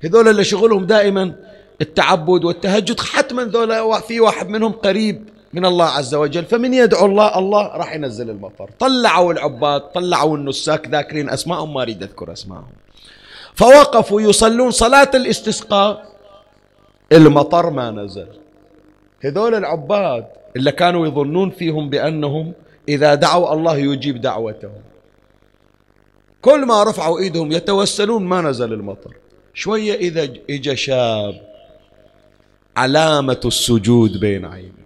هذول اللي شغلهم دائما التعبد والتهجد حتما ذولا في واحد منهم قريب. من الله عز وجل. فمن يدعو الله الله راح ينزل المطر. طلعوا العباد طلعوا النساك ذاكرين أسماءهم ما أريد أذكر أسماءهم. فوقفوا يصلون صلاة الاستسقاء. المطر ما نزل. هذول العباد اللي كانوا يظنون فيهم بأنهم إذا دعوا الله يجيب دعوتهم. كل ما رفعوا إيدهم يتوسلون ما نزل المطر. شوية إذا إجا شاب علامة السجود بين عينيه.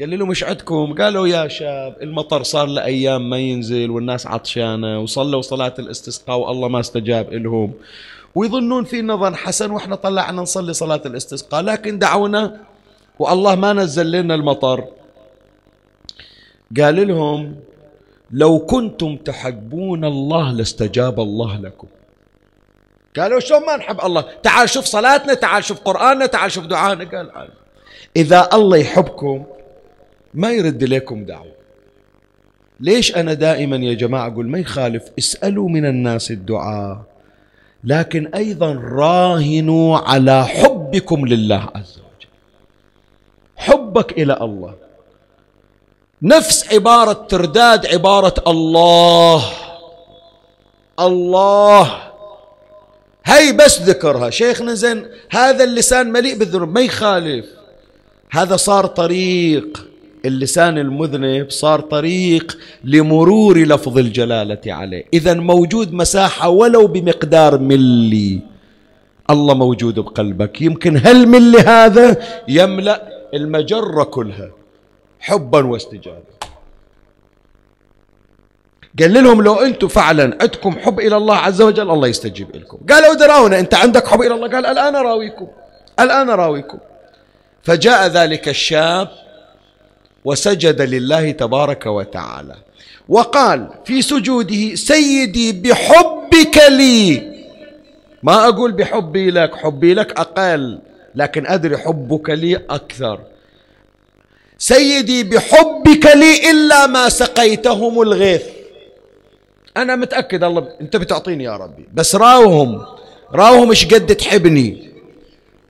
قال له مش عندكم؟ قالوا يا شاب المطر صار له أيام ما ينزل والناس عطشانة وصلوا صلاة الاستسقاء والله ما استجاب لهم. ويظنون فينا ظن حسن وإحنا طلعنا نصلي صلاة الاستسقاء لكن دعونا والله ما نزل لنا المطر. قال لهم لو كنتم تحبون الله لاستجاب الله لكم. قالوا شلون ما نحب الله؟ تعال شوف صلاتنا تعال شوف قرآننا تعال شوف دعانا. قال إذا الله يحبكم ما يرد لكم دعوة. ليش أنا دائما يا جماعة أقول ما يخالف؟ اسألوا من الناس الدعاء. لكن أيضا راهنوا على حبكم لله عز وجل. حبك إلى الله. نفس عبارة ترداد عبارة الله. الله. هي بس ذكرها. شيخنا زين هذا اللسان مليء بالذنوب. ما يخالف. هذا صار طريق. اللسان المذنب صار طريق لمرور لفظ الجلالة عليه. إذا موجود مساحة ولو بمقدار ملي. الله موجود بقلبك. يمكن هالملي هذا؟ يملأ المجرة كلها. حبا واستجابة. قال لهم لو أنتم فعلا عندكم حب إلى الله عز وجل الله يستجيب لكم قالوا دراونا أنت عندك حب إلى الله؟ قال الآن أراويكم الآن أراويكم فجاء ذلك الشاب وسجد لله تبارك وتعالى. وقال في سجوده سيدي بحبك لي. ما أقول بحبي لك حبي لك أقل لكن أدري حبك لي أكثر. سيدي بحبك لي إلا ما سقيتهم الغيث. أنا متأكد الله أنت بتعطيني يا ربي بس راوهم راوهم إيش قد تحبني.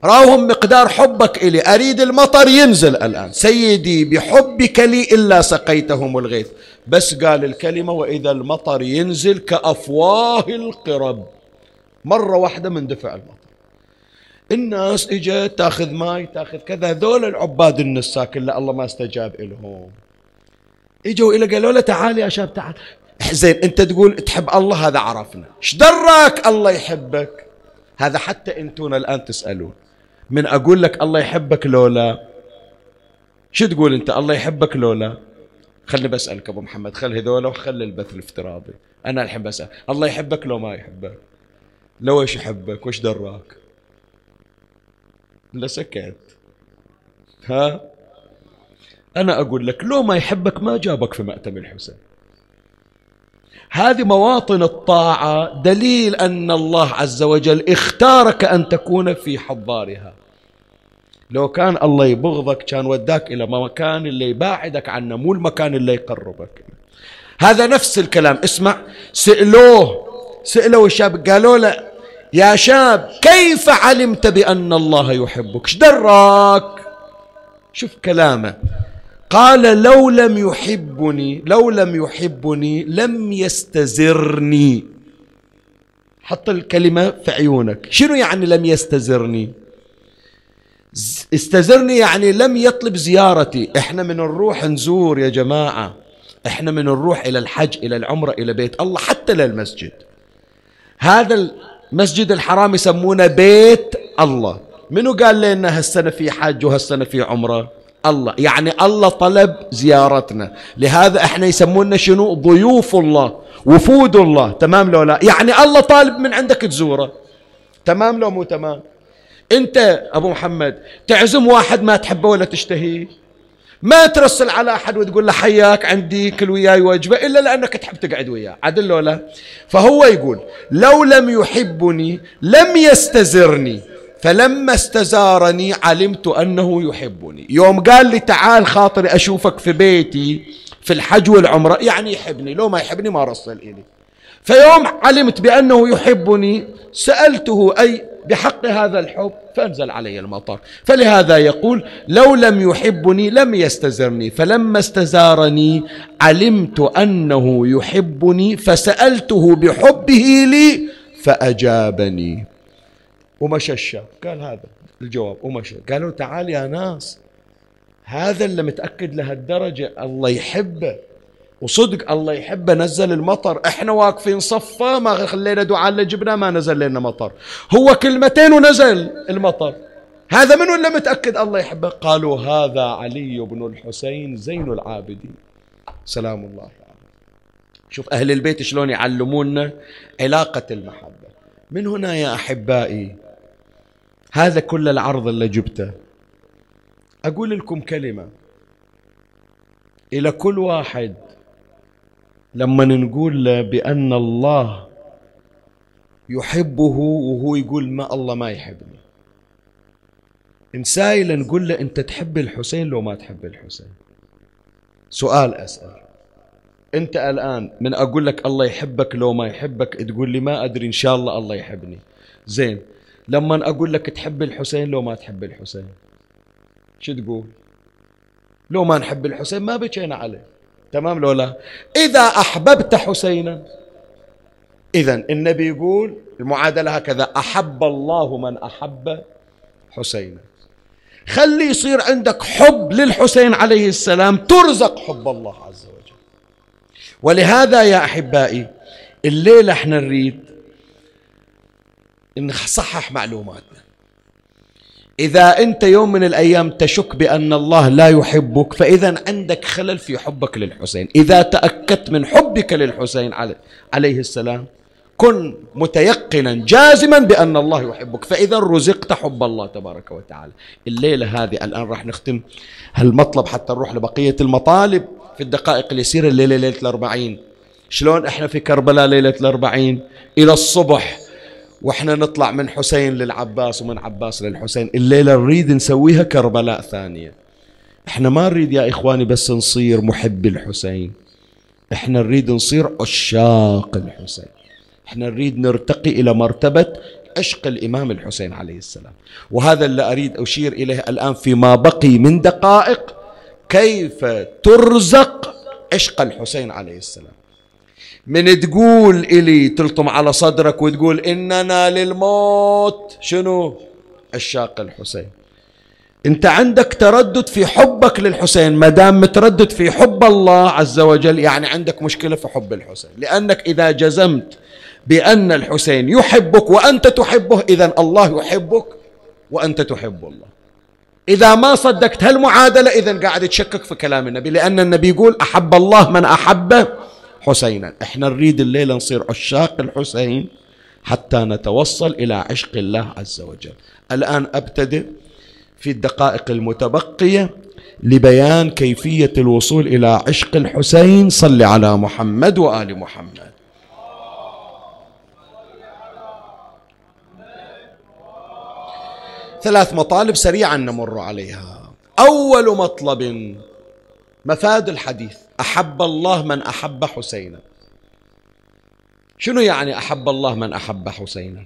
راوهم مقدار حبك إلي. أريد المطر ينزل الآن. سيدي بحبك لي إلا سقيتهم الغيث. بس قال الكلمة وإذا المطر ينزل كأفواه القرب. مرة واحدة اندفع المطر. الناس إجت تاخذ ماي تاخذ كذا. هذول العباد النساك اللي الله ما استجاب لهم إجوا إلى قالوا له تعال يا شاب تعال. زين أنت تقول تحب الله هذا عرفنا. إيش دراك الله يحبك؟ هذا حتى أنتون الآن تسألون. من أقول لك الله يحبك لولا. شو تقول أنت؟ الله يحبك لولا. خلني بسألك أبو محمد خل هذول وخل البث الافتراضي. أنا الحين بسأل الله يحبك لو ما يحبك؟ لو إيش يحبك؟ وش دراك؟ لا سكت. ها؟ أنا أقول لك لو ما يحبك ما جابك في مأتم الحسين. هذه مواطن الطاعة دليل أن الله عز وجل اختارك أن تكون في حضارها. لو كان الله يبغضك كان وداك إلى مكان اللي يباعدك عنه مو المكان اللي يقربك. هذا نفس الكلام. اسمع سألوه سألوا الشاب قالوا له يا شاب كيف علمت بأن الله يحبك؟ إيش دراك شوف كلامه. قال لو لم يحبني لو لم يحبني لم يستزرني. حط الكلمة في عيونك. شنو يعني لم يستزرني؟ استزرني يعني لم يطلب زيارتي. إحنا من نروح نزور يا جماعة. إحنا من نروح إلى الحج إلى العمرة إلى بيت الله حتى للمسجد. هذا المسجد الحرام يسمونه بيت الله. منو قال لنا هالسنة في حج وهالسنة في عمرة؟ الله. يعني الله طلب زيارتنا. لهذا إحنا يسمونا شنو؟ ضيوف الله وفود الله. تمام لو لا؟ يعني الله طالب من عندك تزوره. تمام لو مو تمام؟ أنت أبو محمد تعزم واحد ما تحبه ولا تشتهيه؟ ما ترسل على أحد وتقول له حياك عندي كل وياي وجبه إلا لأنك تحب تقعد وياه. عدل ولا فهو يقول لو لم يحبني لم يستزرني. فلما استزارني علمت أنه يحبني. يوم قال لي تعال خاطري أشوفك في بيتي في الحج والعمرة يعني يحبني لو ما يحبني ما رسل إلي. فيوم علمت بأنه يحبني سألته أي بحق هذا الحب؟ فأنزل علي المطر فلهذا يقول لو لم يحبني لم يستزرني. فلما استزارني علمت أنه يحبني فسألته بحبه لي فأجابني. ومشى الشاب قال هذا الجواب ومشى قالوا تعال يا ناس هذا اللي متأكد لهالدرجة الله يحبه. وصدق الله يحبه نزل المطر. إحنا واقفين صفة ما خلينا دعاء اللي جبنا ما نزل لنا مطر. هو كلمتين ونزل المطر. هذا منو اللي متأكد الله يحبه؟ قالوا هذا علي بن الحسين زين العابدين. سلام الله. شوف أهل البيت شلون يعلمونا علاقة المحبة. من هنا يا أحبائي هذا كل العرض اللي جبته. أقول لكم كلمة. إلى كل واحد لما نقول له بأن الله يحبه وهو يقول ما الله ما يحبني. نسايل نقول له أنت تحب الحسين لو ما تحب الحسين؟ سؤال أسأل. أنت الآن من أقول لك الله يحبك لو ما يحبك تقول لي ما أدري إن شاء الله الله يحبني. زين. لما أقول لك تحب الحسين لو ما تحب الحسين شو تقول؟ لو ما نحب الحسين ما بكينا عليه. تمام لو لا؟ إذا أحببت حسينا إذا النبي يقول المعادلة هكذا أحب الله من أحب حسينا. خلي يصير عندك حب للحسين عليه السلام ترزق حب الله عز وجل. ولهذا يا أحبائي الليلة إحنا نريد نصحح معلوماتنا. إذا أنت يوم من الأيام تشك بأن الله لا يحبك فإذا عندك خلل في حبك للحسين. إذا تأكدت من حبك للحسين عليه السلام كن متيقنا جازما بأن الله يحبك. فإذا رزقت حب الله تبارك وتعالى. الليلة هذه الآن راح نختم هالمطلب حتى نروح لبقية المطالب في الدقائق اليسيرة الليلة ليلة الأربعين. شلون إحنا في كربلاء ليلة الأربعين؟ إلى الصبح. وإحنا نطلع من حسين للعباس ومن عباس للحسين. الليلة نريد نسويها كربلاء ثانية. إحنا ما نريد يا إخواني بس نصير محب الحسين. إحنا نريد نصير عشاق الحسين. إحنا نريد نرتقي إلى مرتبة عشق الإمام الحسين عليه السلام. وهذا اللي أريد أشير إليه الآن فيما بقي من دقائق. كيف ترزق عشق الحسين عليه السلام؟ من تقول إلي تلطم على صدرك وتقول إننا للموت. شنو؟ عشاق الحسين. أنت عندك تردد في حبك للحسين ما دام متردد في حب الله عز وجل يعني عندك مشكلة في حب الحسين. لأنك إذا جزمت بأن الحسين يحبك وأنت تحبه اذا الله يحبك وأنت تحب الله. إذا ما صدقت هالمعادلة اذا قاعد تشكك في كلام النبي. لأن النبي يقول أحب الله من احب حسينا. إحنا نريد الليلة نصير عشاق الحسين حتى نتوصل إلى عشق الله عز وجل. الآن أبتدئ في الدقائق المتبقية لبيان كيفية الوصول إلى عشق الحسين. صل على محمد وآل محمد. ثلاث مطالب سريعا نمر عليها. أول مطلب مفاد الحديث. أحب الله من أحب حسينا. شنو يعني أحب الله من أحب حسينا؟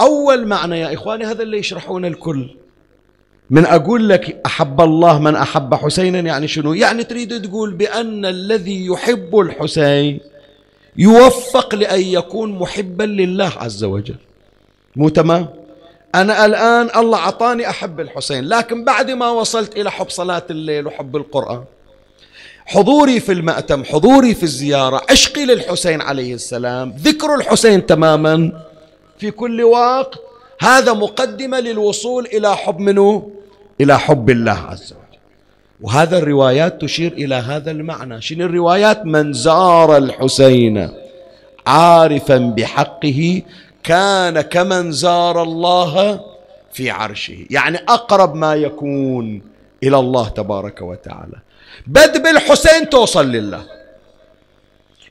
أول معنى يا إخواني هذا اللي يشرحون الكل. من أقول لك أحب الله من أحب حسينا يعني شنو؟ يعني تريد تقول بأن الذي يحب الحسين يوفق لأن يكون محبا لله عز وجل. مو تمام؟ أنا الآن الله أعطاني أحب الحسين لكن بعد ما وصلت إلى حب صلاة الليل وحب القرآن حضوري في المأتم حضوري في الزيارة عشقي للحسين عليه السلام ذكر الحسين تماما في كل وقت هذا مقدمة للوصول إلى حب منه؟ إلى حب الله عز وجل. وهذا الروايات تشير إلى هذا المعنى. شنو الروايات؟ من زار الحسين عارفا بحقه كان كمن زار الله في عرشه. يعني أقرب ما يكون إلى الله تبارك وتعالى. بد بالحسين توصل لله.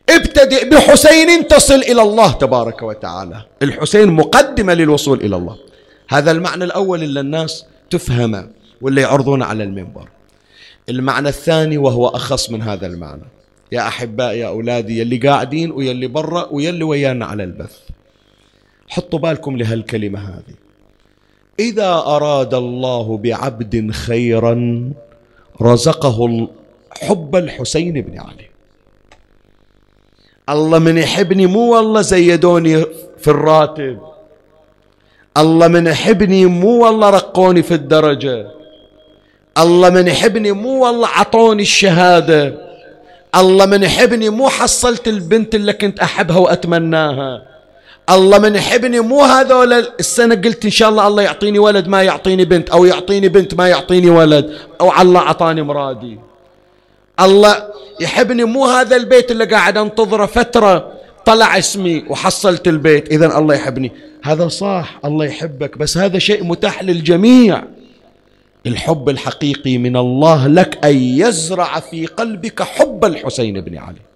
ابتدئ بحسين تصل إلى الله تبارك وتعالى. الحسين مقدمة للوصول إلى الله. هذا المعنى الأول اللي الناس تفهمه واللي يعرضونه على المنبر. المعنى الثاني وهو أخص من هذا المعنى. يا احبائي يا أولادي يلي قاعدين ويلي برا ويلي ويانا على البث. حطوا بالكم لهالكلمة هذه. إذا أراد الله بعبد خيرا رزقه حب الحسين بن علي. الله من يحبني مو والله زيدوني في الراتب. الله من يحبني مو والله رقوني في الدرجة. الله من يحبني مو والله عطوني الشهادة. الله من يحبني مو حصلت البنت اللي كنت أحبها وأتمناها. الله من يحبني مو هذول السنة قلت إن شاء الله الله يعطيني ولد ما يعطيني بنت أو يعطيني بنت ما يعطيني ولد أو الله عطاني مرادي. الله يحبني مو هذا البيت اللي قاعد أنتظره فترة طلع اسمي وحصلت البيت إذا الله يحبني. هذا صح الله يحبك بس هذا شيء متاح للجميع. الحب الحقيقي من الله لك أن يزرع في قلبك حب الحسين بن علي.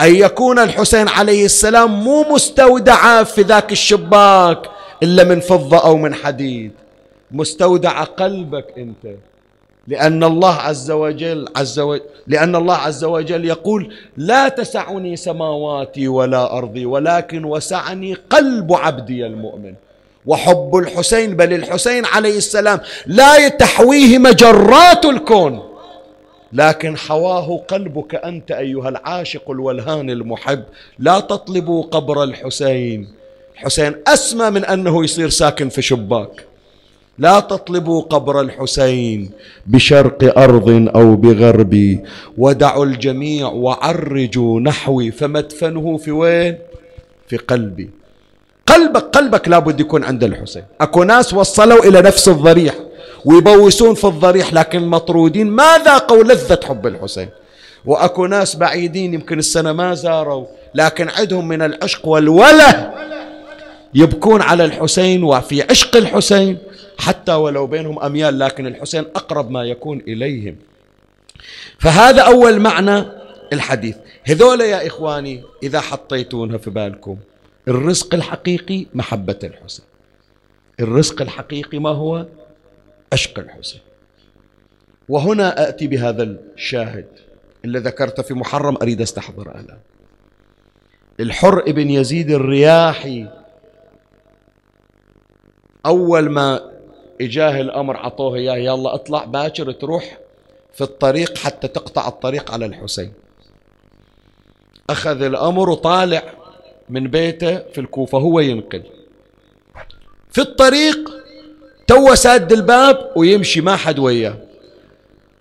أن يكون الحسين عليه السلام مو مستودعا في ذاك الشباك إلا من فضة أو من حديد. مستودع قلبك أنت. لأن الله عز وجل عز وجل لأن الله عز وجل يقول لا تسعني سماواتي ولا أرضي ولكن وسعني قلب عبدي المؤمن. وحب الحسين بل الحسين عليه السلام لا تحويه مجرات الكون. لكن حواه قلبك أنت أيها العاشق الولهان المحب. لا تطلبوا قبر الحسين. الحسين أسمى من أنه يصير ساكن في شباك. لا تطلبوا قبر الحسين بشرق أرض أو بغرب. ودعوا الجميع وعرجوا نحوي. فمدفنه في وين؟ في قلبي. قلبك قلبك لابد يكون عند الحسين. أكو ناس وصلوا إلى نفس الضريح ويبوسون في الضريح لكن مطرودين. ما ذاقوا لذة حب الحسين؟ وأكو ناس بعيدين يمكن السنة ما زاروا لكن عندهم من العشق والوله. يبكون على الحسين وفي عشق الحسين حتى ولو بينهم أميال لكن الحسين أقرب ما يكون إليهم. فهذا أول معنى الحديث. هذول يا إخواني إذا حطيتونها في بالكم الرزق الحقيقي محبة الحسين. الرزق الحقيقي ما هو؟ عشق الحسين. وهنا أتي بهذا الشاهد اللي ذكرته في محرم أريد أستحضر الآن الحر ابن يزيد الرياحي أول ما إجاه الأمر عطوه إياه يلا اطلع باكر تروح في الطريق حتى تقطع الطريق على الحسين. أخذ الأمر وطالع من بيته في الكوفة هو ينقل. في الطريق تو ساد الباب ويمشي ما حد وياه.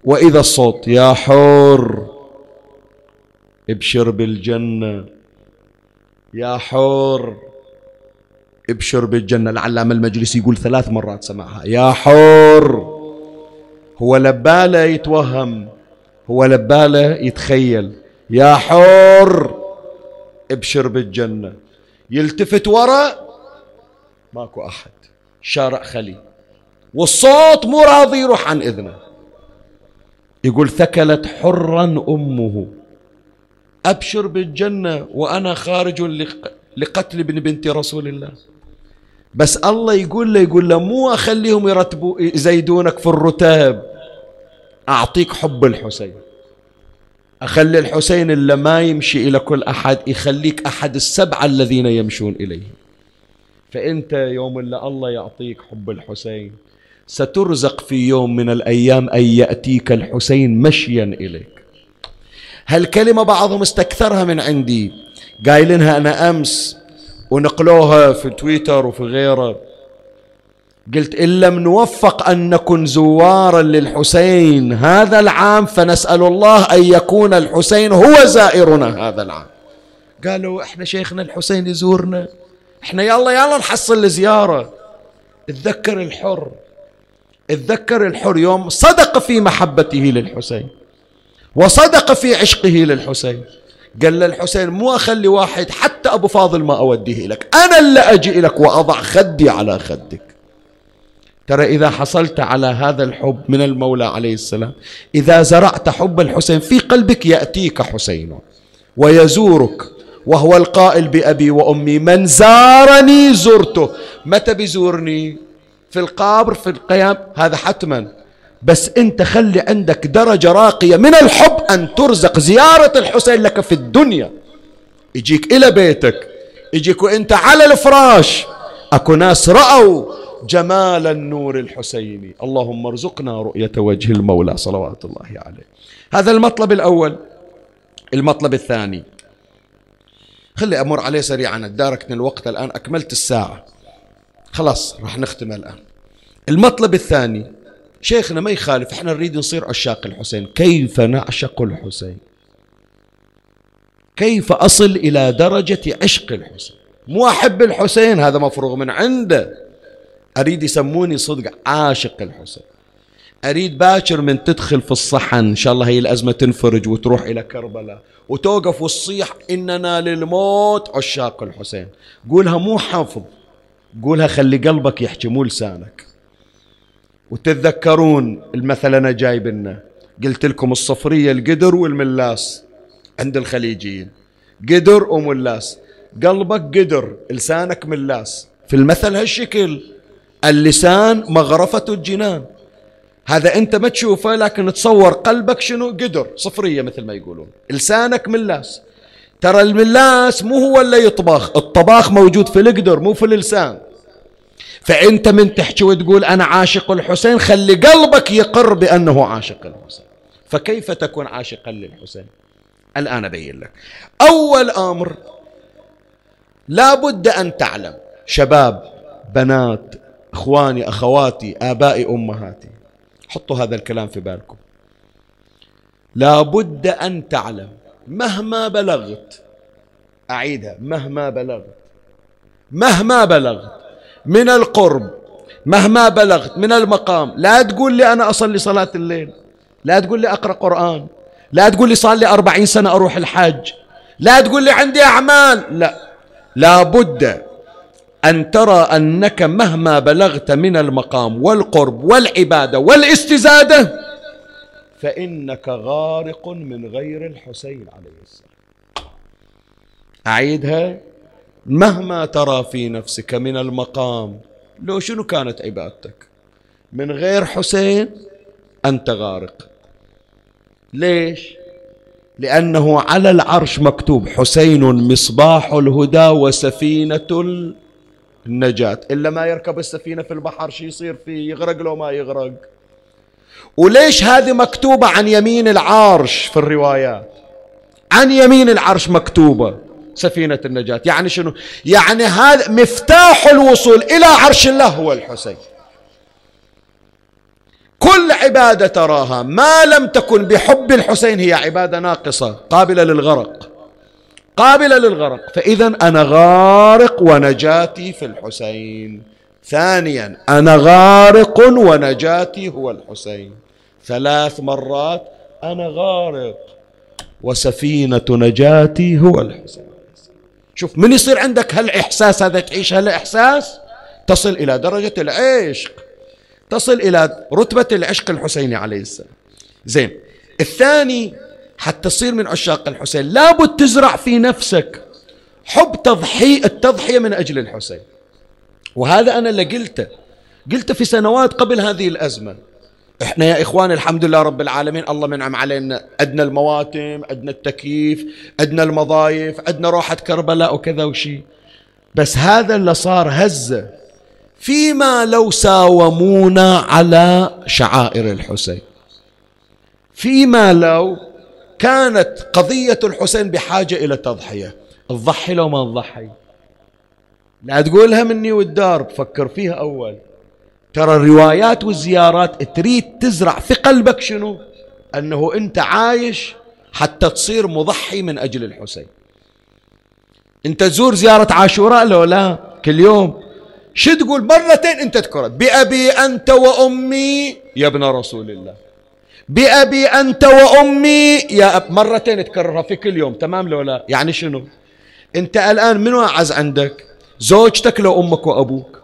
وإذا الصوت يا حور ابشر بالجنة يا حور ابشر بالجنة. العلامة المجلس يقول ثلاث مرات سمعها يا حور هو لبالة يتوهم هو لبالة يتخيل. يا حور ابشر بالجنة. يلتفت وراء ماكو أحد. شارع خلي والصوت مو راضي يروح عن إذنه. يقول ثكلت حرا أمه. أبشر بالجنة وأنا خارج لقتل ابن بنت رسول الله. بس الله يقول له يقول له مو أخليهم يرتبوا يزيدونك في الرتاب. أعطيك حب الحسين. أخلي الحسين اللي ما يمشي إلى كل أحد يخليك أحد السبعة الذين يمشون إليه. فأنت يوم اللي الله يعطيك حب الحسين سترزق في يوم من الأيام أن يأتيك الحسين مشيا إليك. هالكلمة بعضهم استكثرها من عندي؟ قايلينها أنا أمس ونقلوها في تويتر وفي غيره. قلت إن لم نوفق أن نكن زوارا للحسين هذا العام فنسأل الله أن يكون الحسين هو زائرنا هذا العام. قالوا إحنا شيخنا الحسين يزورنا. إحنا يلا يلا نحصل الزيارة. اتذكر الحر. اتذكر الحر يوم صدق في محبته للحسين وصدق في عشقه للحسين. قال للحسين مو أخلي واحد حتى أبو فاضل ما أوديه لك أنا اللي أجي لك وأضع خدي على خدك. ترى إذا حصلت على هذا الحب من المولى عليه السلام إذا زرعت حب الحسين في قلبك يأتيك حسين ويزورك وهو القائل بأبي وأمي من زارني زرته. متى بيزورني؟ في القبر في القيام هذا حتما. بس أنت خلي عندك درجة راقية من الحب أن ترزق زيارة الحسين لك في الدنيا. يجيك إلى بيتك يجيك وأنت على الفراش. أكو ناس رأوا جمال النور الحسيني. اللهم ارزقنا رؤية وجه المولى صلوات الله عليه. هذا المطلب الأول. المطلب الثاني. خلي أمر عليه سريعا. اداركني الوقت الآن. أكملت الساعة. خلاص راح نختم الآن. المطلب الثاني شيخنا ما يخالف إحنا نريد نصير عشاق الحسين. كيف نعشق الحسين؟ كيف أصل إلى درجة عشق الحسين؟ مو أحب الحسين هذا مفروغ من عنده. أريد يسموني صدق عاشق الحسين. أريد باكر من تدخل في الصحن إن شاء الله هي الأزمة تنفرج وتروح إلى كربلاء. وتوقف وتصيح إننا للموت عشاق الحسين. قولها مو حافظ. قولها خلي قلبك يحكي مو لسانك. وتتذكرون المثل أنا جايب لنا. قلت لكم الصفرية القدر والملاس عند الخليجيين. قدر وملاس. قلبك قدر لسانك ملاس. في المثل هالشكل. اللسان مغرفة الجنان. هذا أنت ما تشوفه لكن تصور قلبك شنو؟ قدر. صفرية مثل ما يقولون. لسانك ملاس. ترى الملاس مو هو اللي يطبخ. الطباخ موجود في القدر مو في اللسان. فأنت من تحكي وتقول أنا عاشق الحسين خلي قلبك يقر بأنه عاشق الحسين. فكيف تكون عاشقا للحسين؟ الآن أبين لك. أول أمر لا بد أن تعلم شباب بنات إخواني أخواتي آبائي أمهاتي حطوا هذا الكلام في بالكم. لا بد أن تعلم مهما بلغت أعيدها مهما بلغت مهما بلغت من القرب مهما بلغت من المقام. لا تقول لي أنا أصلي صلاة الليل لا تقول لي أقرأ قرآن لا تقول لي صار لي أربعين سنة أروح الحج لا تقول لي عندي أعمال. لا لابد أن ترى أنك مهما بلغت من المقام والقرب والعبادة والاستزادة فإنك غارق من غير الحسين عليه السلام. أعيدها. مهما ترى في نفسك من المقام لو شنو كانت عبادتك؟ من غير حسين أنت غارق ليش؟ لأنه على العرش مكتوب حسين مصباح الهدى وسفينة النجاة. إلا ما يركب السفينة في البحر شي يصير فيه يغرق لو ما يغرق. وليش هذه مكتوبة عن يمين العرش في الروايات؟ عن يمين العرش مكتوبة. سفينة النجاة. يعني شنو؟ يعني هذا مفتاح الوصول إلى عرش الله هو الحسين. كل عبادة تراها ما لم تكن بحب الحسين هي عبادة ناقصة قابلة للغرق. قابلة للغرق. فإذا أنا غارق ونجاتي في الحسين. ثانيا أنا غارق ونجاتي هو الحسين. ثلاث مرات أنا غارق وسفينة نجاتي هو الحسين. شوف من يصير عندك هالإحساس هذا؟ تعيش هالإحساس؟ تصل إلى درجة العشق. تصل إلى رتبة العشق الحسيني عليه السلام. زين الثاني حتى تصير من عشاق الحسين. لابد تزرع في نفسك حب تضحية التضحية من أجل الحسين. وهذا أنا اللي قلته. قلته في سنوات قبل هذه الأزمة. إحنا يا إخوان الحمد لله رب العالمين الله منعم علينا. عندنا المواتم عندنا التكييف عندنا المضايف عندنا روحة كربلاء وكذا وشي. بس هذا اللي صار هزة فيما لو ساومونا على شعائر الحسين. فيما لو كانت قضية الحسين بحاجة إلى تضحية. تضحي لو ما تضحي لا تقولها مني والدار فكر فيها أول. ترى الروايات والزيارات تريد تزرع في قلبك شنو؟ أنه أنت عايش حتى تصير مضحي من أجل الحسين. أنت تزور زيارة عاشوراء لو لا؟ كل يوم. شو تقول؟ مرتين أنت تذكرت بأبي أنت وأمي يا ابن رسول الله. بأبي أنت وأمي يا أب. مرتين تكررها في كل يوم. تمام لو لا؟ يعني شنو؟ أنت الآن منو أعز عندك؟ زوجتك لو أمك وأبوك.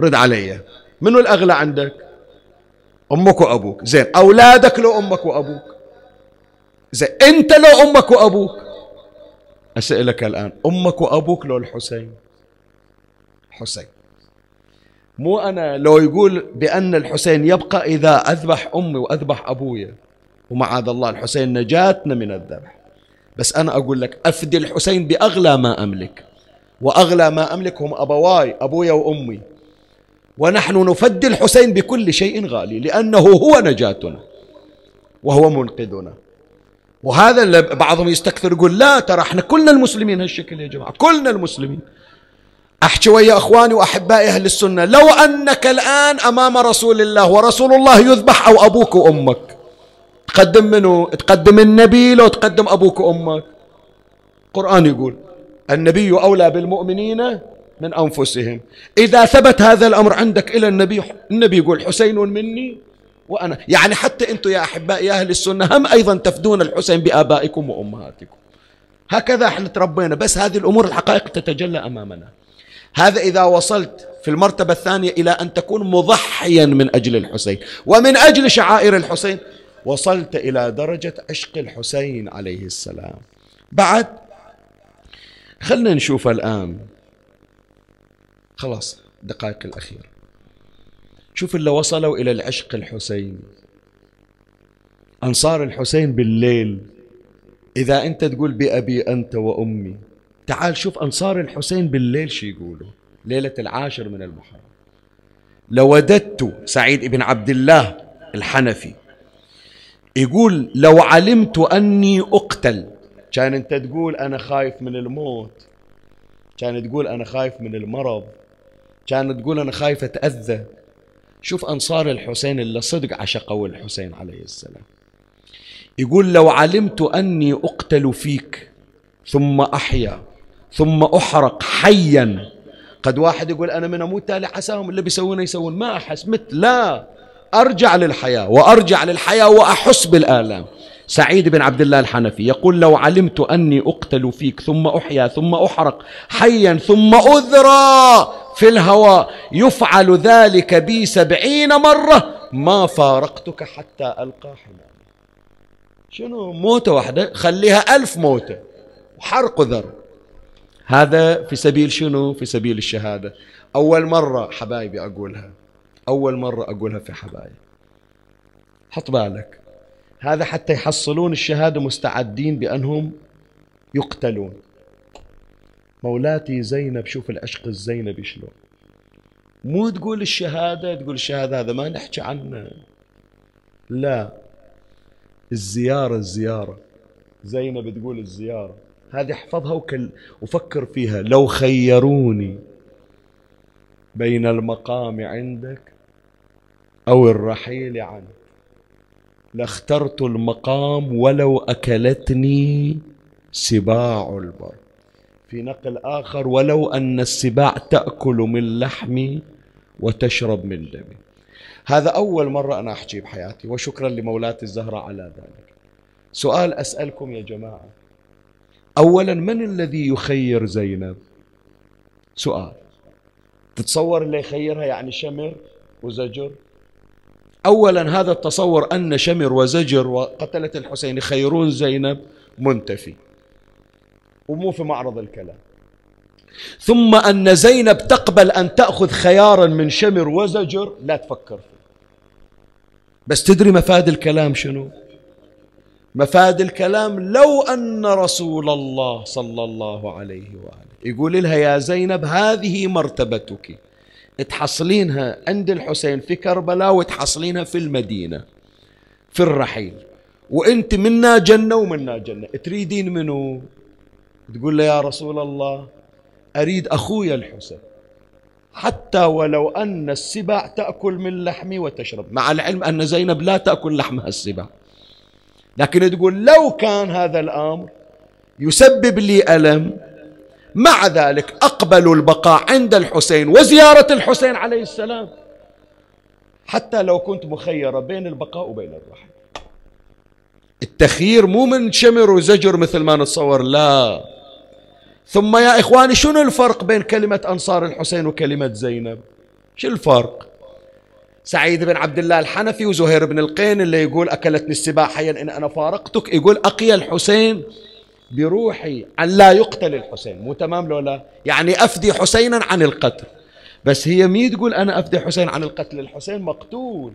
رد علي. منو الأغلى عندك؟ أمك وأبوك. زين. أولادك لو أمك وأبوك. زين. أنت لو أمك وأبوك. أسألك الآن. أمك وأبوك لو الحسين. حسين. مو أنا لو يقول بأن الحسين يبقى إذا أذبح أمي وأذبح أبويا ومعاذ الله الحسين نجاتنا من الذبح. بس أنا أقول لك أفدي الحسين بأغلى ما أملك. وأغلى ما أملك هم أبواي أبويا وأمي. ونحن نفدي الحسين بكل شيء غالي لأنه هو نجاتنا وهو منقذنا. وهذا بعضهم يستكثر يقول لا ترى إحنا كلنا المسلمين هالشكل يا جماعة كلنا المسلمين. أحكي ويا أخواني وأحبائي أهل السنة لو أنك الآن أمام رسول الله ورسول الله يذبح أو أبوك وأمك تقدم منه تقدم النبي لو تقدم أبوك وأمك. القرآن يقول النبي أولى بالمؤمنين من أنفسهم. إذا ثبت هذا الأمر عندك إلى النبي النبي يقول حسين مني وأنا. يعني حتى أنتم يا أحبائي يا أهل السنة هم أيضا تفدون الحسين بآبائكم وأمهاتكم. هكذا إحنا تربينا بس هذه الأمور الحقائق تتجلى أمامنا. هذا إذا وصلت في المرتبة الثانية إلى أن تكون مضحيا من أجل الحسين. ومن أجل شعائر الحسين وصلت إلى درجة عشق الحسين عليه السلام. بعد خلنا نشوف الآن خلاص دقائق الأخيرة شوف اللي وصلوا إلى العشق الحسين. أنصار الحسين بالليل. إذا أنت تقول بأبي أنت وأمي تعال شوف أنصار الحسين بالليل شو يقولوا. ليلة العاشر من المحرم. لوددت سعيد بن عبد الله الحنفي يقول لو علمت أني أقتل. كان أنت تقول أنا خايف من الموت. كان تقول أنا خايف من المرض. كان تقول أنا خايف أتأذى. شوف أنصار الحسين اللي صدق عشقوا الحسين عليه السلام. يقول لو علمت أني أقتل فيك ثم أحيا ثم أحرق حيا. قد واحد يقول أنا من أموت تالي عساهم اللي بيسوونه يسوون. ما أحس مت. لا. أرجع للحياة وأرجع للحياة وأحس بالآلام. سعيد بن عبد الله الحنفي يقول لو علمت أني أقتل فيك ثم أحيا ثم أحرق حيا ثم أذرى في الهواء يفعل ذلك بي سبعين مرة. ما فارقتك حتى ألقى حمام شنو موتة واحدة؟ خليها ألف موتة. وحرق ذر هذا في سبيل شنو؟ في سبيل الشهادة. أول مرة حبايبي أقولها. أول مرة أقولها في حبايب حط بالك. هذا حتى يحصلون الشهادة مستعدين بأنهم يقتلون. مولاتي زينب شوف العشق الزينبي شلون. مو تقول الشهادة تقول الشهادة هذا ما نحكي عنه لا. الزيارة الزيارة. زينب تقول الزيارة. هذه احفظها وكل وفكر فيها. لو خيروني بين المقام عندك أو الرحيل عنك لاخترت المقام ولو أكلتني سباع البر. في نقل آخر ولو أن السباع تأكل من لحمي وتشرب من دمي هذا أول مرة أنا أحكي بحياتي وشكرا لمولاتي الزهراء على ذلك. سؤال أسألكم يا جماعة. أولا من الذي يخير زينب؟ سؤال. تتصور اللي يخيرها يعني شمر وزجر؟ أولا هذا التصور أن شمر وزجر وقتلة الحسين يخيرون زينب منتفي. ومو في معرض الكلام. ثم أن زينب تقبل أن تأخذ خيارا من شمر وزجر لا تفكر فيه. بس تدري مفاد الكلام شنو؟ مفاد الكلام لو أن رسول الله صلى الله عليه وآله يقول لها يا زينب هذه مرتبتك. تحصلينها عند الحسين في كربلاء وتحصلينها في المدينة في الرحيل. وإنت منا جنة ومنا جنة. تريدين منو؟ تقول له يا رسول الله أريد أخويا الحسين حتى ولو أن السبع تأكل من لحمي وتشرب. مع العلم أن زينب لا تأكل لحمها السبع لكن تقول لو كان هذا الأمر يسبب لي ألم مع ذلك أقبل البقاء عند الحسين وزيارة الحسين عليه السلام. حتى لو كنت مخيرة بين البقاء وبين الرحل التخيير مو من شمر وزجر مثل ما نتصور لا. ثم يا إخواني شنو الفرق بين كلمة أنصار الحسين وكلمة زينب؟ شو الفرق؟ سعيد بن عبد الله الحنفي وزهير بن القين اللي يقول أكلتني السباع حيا إن أنا فارقتك يقول أقي الحسين بروحي أن لا يقتل الحسين. مو تمام لو لا؟ يعني أفدي حسينا عن القتل. بس هي مي تقول أنا أفدي حسين عن القتل. الحسين مقتول.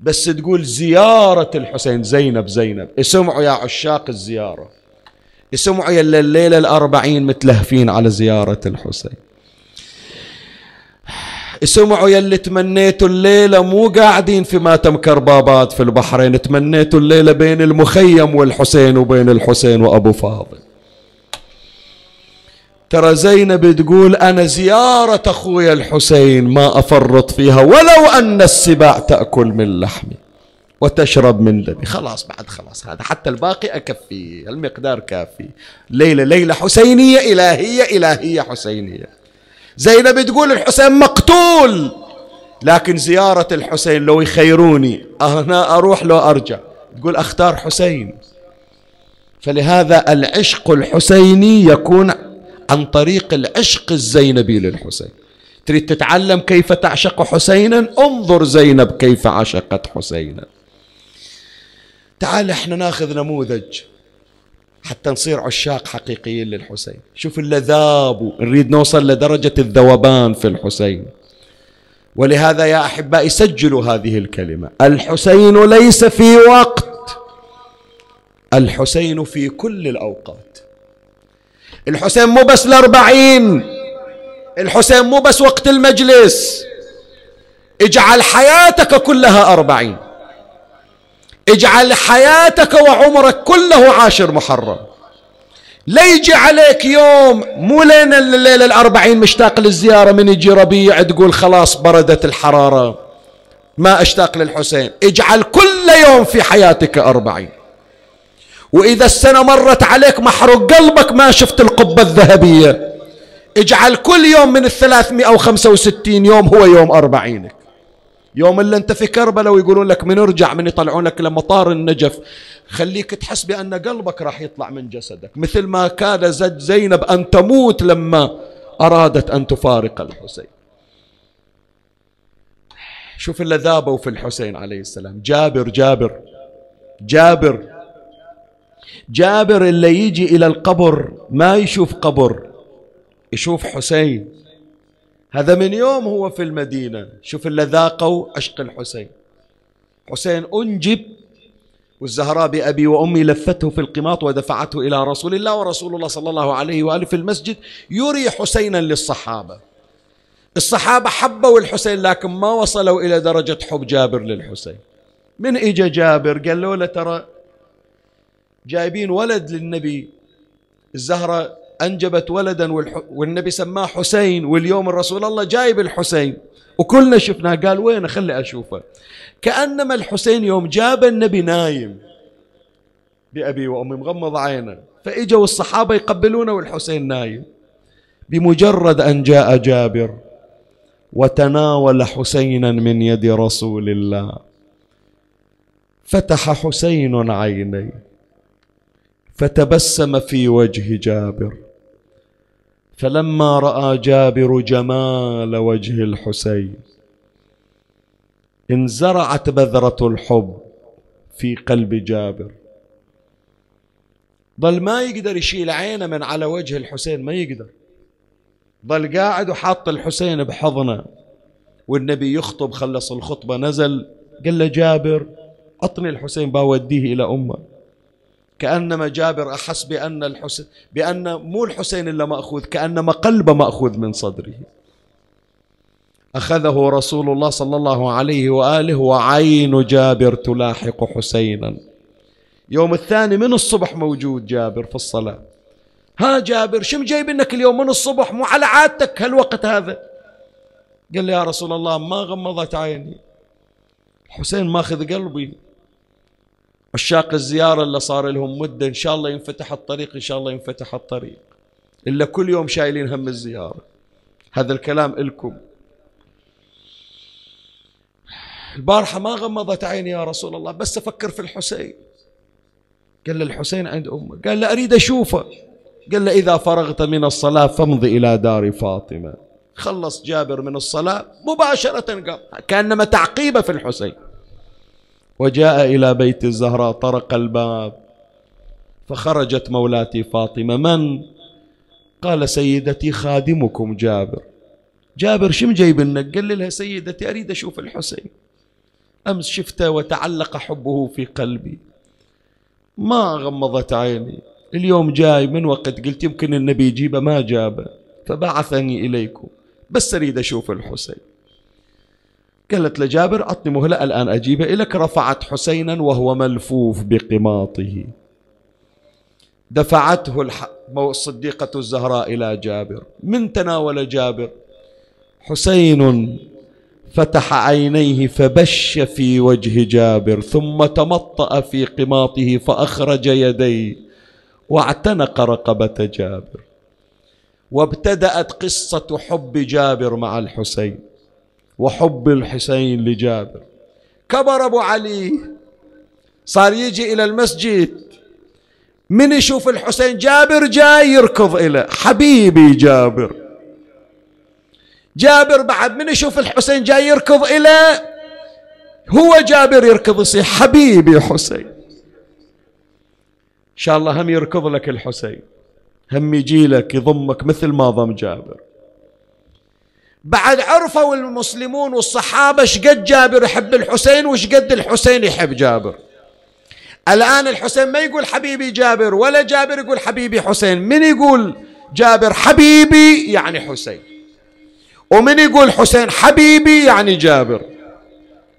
بس تقول زيارة الحسين زينب زينب. اسمعوا يا عشاق الزيارة. اسمعوا يا الليلة الأربعين متلهفين على زيارة الحسين. اسمعوا يا اللي تمنيتوا الليلة مو قاعدين في ماتم كربابات في البحرين تمنيتوا الليلة بين المخيم والحسين وبين الحسين وأبو فاضل. ترى زينب تقول أنا زيارة أخويا الحسين ما أفرط فيها ولو أن السباع تأكل من لحمي. وتشرب من دمي خلاص بعد خلاص هذا حتى الباقي أكفي المقدار كافي. ليلة ليلة حسينية إلهية إلهية حسينية. زينب تقول الحسين مقتول لكن زيارة الحسين لو يخيروني أنا أروح لو أرجع. تقول أختار حسين. فلهذا العشق الحسيني يكون عن طريق العشق الزينبي للحسين. تريد تتعلم كيف تعشق حسينا؟ انظر زينب كيف عشقت حسينا. تعال إحنا ناخذ نموذج حتى نصير عشاق حقيقيين للحسين. شوف اللي ذابوا نريد نوصل لدرجة الذوبان في الحسين. ولهذا يا أحبائي سجلوا هذه الكلمة. الحسين ليس في وقت. الحسين في كل الأوقات. الحسين مو بس الأربعين. الحسين مو بس وقت المجلس. اجعل حياتك كلها أربعين. اجعل حياتك وعمرك كله عاشر محرم. لا يجي عليك يوم مو لين الليلة الأربعين مشتاق للزيارة من يجي ربيع تقول خلاص بردت الحرارة. ما أشتاق للحسين. اجعل كل يوم في حياتك أربعين. وإذا السنة مرت عليك محروق قلبك ما شفت القبة الذهبية. اجعل كل يوم من الثلاثمائة وخمسة وستين يوم هو يوم أربعينك. يوم اللي انت في كربلاء ويقولون لك من ارجع من يطلعون لك لمطار النجف. خليك تحس بأن قلبك راح يطلع من جسدك. مثل ما كاد زد زينب أن تموت لما أرادت أن تفارق الحسين. شوف اللي ذابوا في الحسين عليه السلام. جابر جابر جابر جابر اللي يجي إلى القبر ما يشوف قبر يشوف حسين. هذا من يوم هو في المدينة. شوف اللي ذاقوا عشق الحسين. حسين أنجب والزهراء بأبي وأمي لفته في القماط ودفعته إلى رسول الله ورسول الله صلى الله عليه وآله في المسجد يري حسينا للصحابة. الصحابة حبوا الحسين لكن ما وصلوا إلى درجة حب جابر للحسين. من إجا جابر؟ قال له ترى جايبين ولد للنبي. الزهرة أنجبت ولدا والنبي سماه حسين واليوم الرسول الله جايب الحسين وكلنا شفناه قال وين؟ خلي أشوفه. كأنما الحسين يوم جاب النبي نايم بأبي وأمي مغمض عينه. فإجوا الصحابة يقبلونه والحسين نايم. بمجرد أن جاء جابر وتناول حسينا من يد رسول الله. فتح حسين عينيه. فتبسم في وجه جابر. فلما رأى جابر جمال وجه الحسين انزرعت بذرة الحب في قلب جابر. ظل ما يقدر يشيل عينه من على وجه الحسين ما يقدر. ظل قاعد وحاط الحسين بحضنه والنبي يخطب خلص الخطبة نزل قال له جابر اعطني الحسين باوديه إلى امه كأنما جابر أحس بأن الحسين بأن مو الحسين إلا مأخوذ كأنما قلبه مأخوذ من صدره. أخذه رسول الله صلى الله عليه وآله وعين جابر تلاحق حسينا. يوم الثاني من الصبح موجود جابر في الصلاة. ها جابر شم جايب انك اليوم من الصبح؟ مو على عادتك هالوقت هذا. قال لي يا رسول الله ما غمضت عيني. حسين ماخذ قلبي. عشاق الزيارة اللي صار لهم مدة إن شاء الله ينفتح الطريق إن شاء الله ينفتح الطريق. إلا كل يوم شايلين هم الزيارة. هذا الكلام إلكم. البارحة ما غمضت عيني يا رسول الله بس أفكر في الحسين. قال له الحسين عند أمه قال له أريد أشوفه قال له إذا فرغت من الصلاة فامض إلى دار فاطمة. خلص جابر من الصلاة مباشرة قام كأنما تعقيبه في الحسين. وجاء إلى بيت الزهراء طرق الباب فخرجت مولاتي فاطمة. من؟ قال سيدتي خادمكم جابر. جابر شم جايب لك؟ قال لها سيدتي أريد أشوف الحسين. أمس شفته وتعلق حبه في قلبي. ما غمضت عيني. اليوم جاي من وقت قلت يمكن النبي يجيبه ما جابه. فبعثني إليكم. بس أريد أشوف الحسين. قالت لجابر أعطني مهلة الآن أجيبه إليك. رفعت حسينا وهو ملفوف بقماطه. دفعته الصديقة الزهراء إلى جابر. من تناول جابر؟ حسين فتح عينيه فبش في وجه جابر ثم تمطأ في قماطه فأخرج يديه واعتنق رقبة جابر. وابتدأت قصة حب جابر مع الحسين. وحب الحسين لجابر. كبر أبو علي. صار يجي إلى المسجد. من يشوف الحسين جابر جاي يركض إليه حبيبي جابر. جابر بعد من يشوف الحسين جاي يركض إليه هو جابر يركض يصيح حبيبي حسين. إن شاء الله هم يركض لك الحسين. هم يجي لك يضمك مثل ما ضم جابر. بعد عرفوا المسلمون والصحابة شقد جابر يحب الحسين وشقد الحسين يحب جابر. الآن الحسين ما يقول حبيبي جابر ولا جابر يقول حبيبي حسين. من يقول جابر حبيبي يعني حسين؟ ومن يقول حسين حبيبي يعني جابر.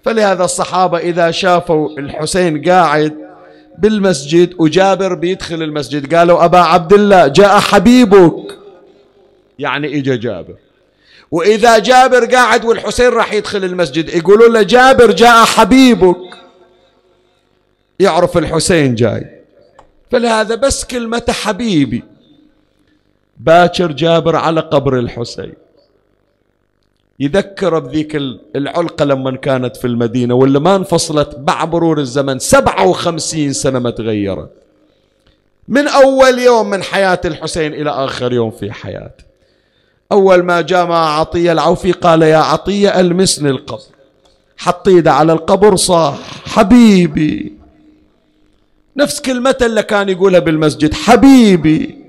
فلهذا الصحابة إذا شافوا الحسين قاعد بالمسجد وجابر بيدخل المسجد قالوا أبا عبد الله جاء حبيبك. يعني إجا جابر. وإذا جابر قاعد والحسين راح يدخل المسجد يقولوا له جابر جاء حبيبك. يعرف الحسين جاي. فلهذا بس كلمة حبيبي. باكر جابر على قبر الحسين. يذكر بذيك العلقة لما كانت في المدينة واللي ما انفصلت بعد مرور الزمن سبعة وخمسين سنة ما تغيرت. من أول يوم من حياة الحسين إلى آخر يوم في حياته. أول ما جاء مع عطية العوفي قال يا عطية ألمسني القبر. حط ايده على القبر صاح حبيبي. نفس كلمة اللي كان يقولها بالمسجد حبيبي.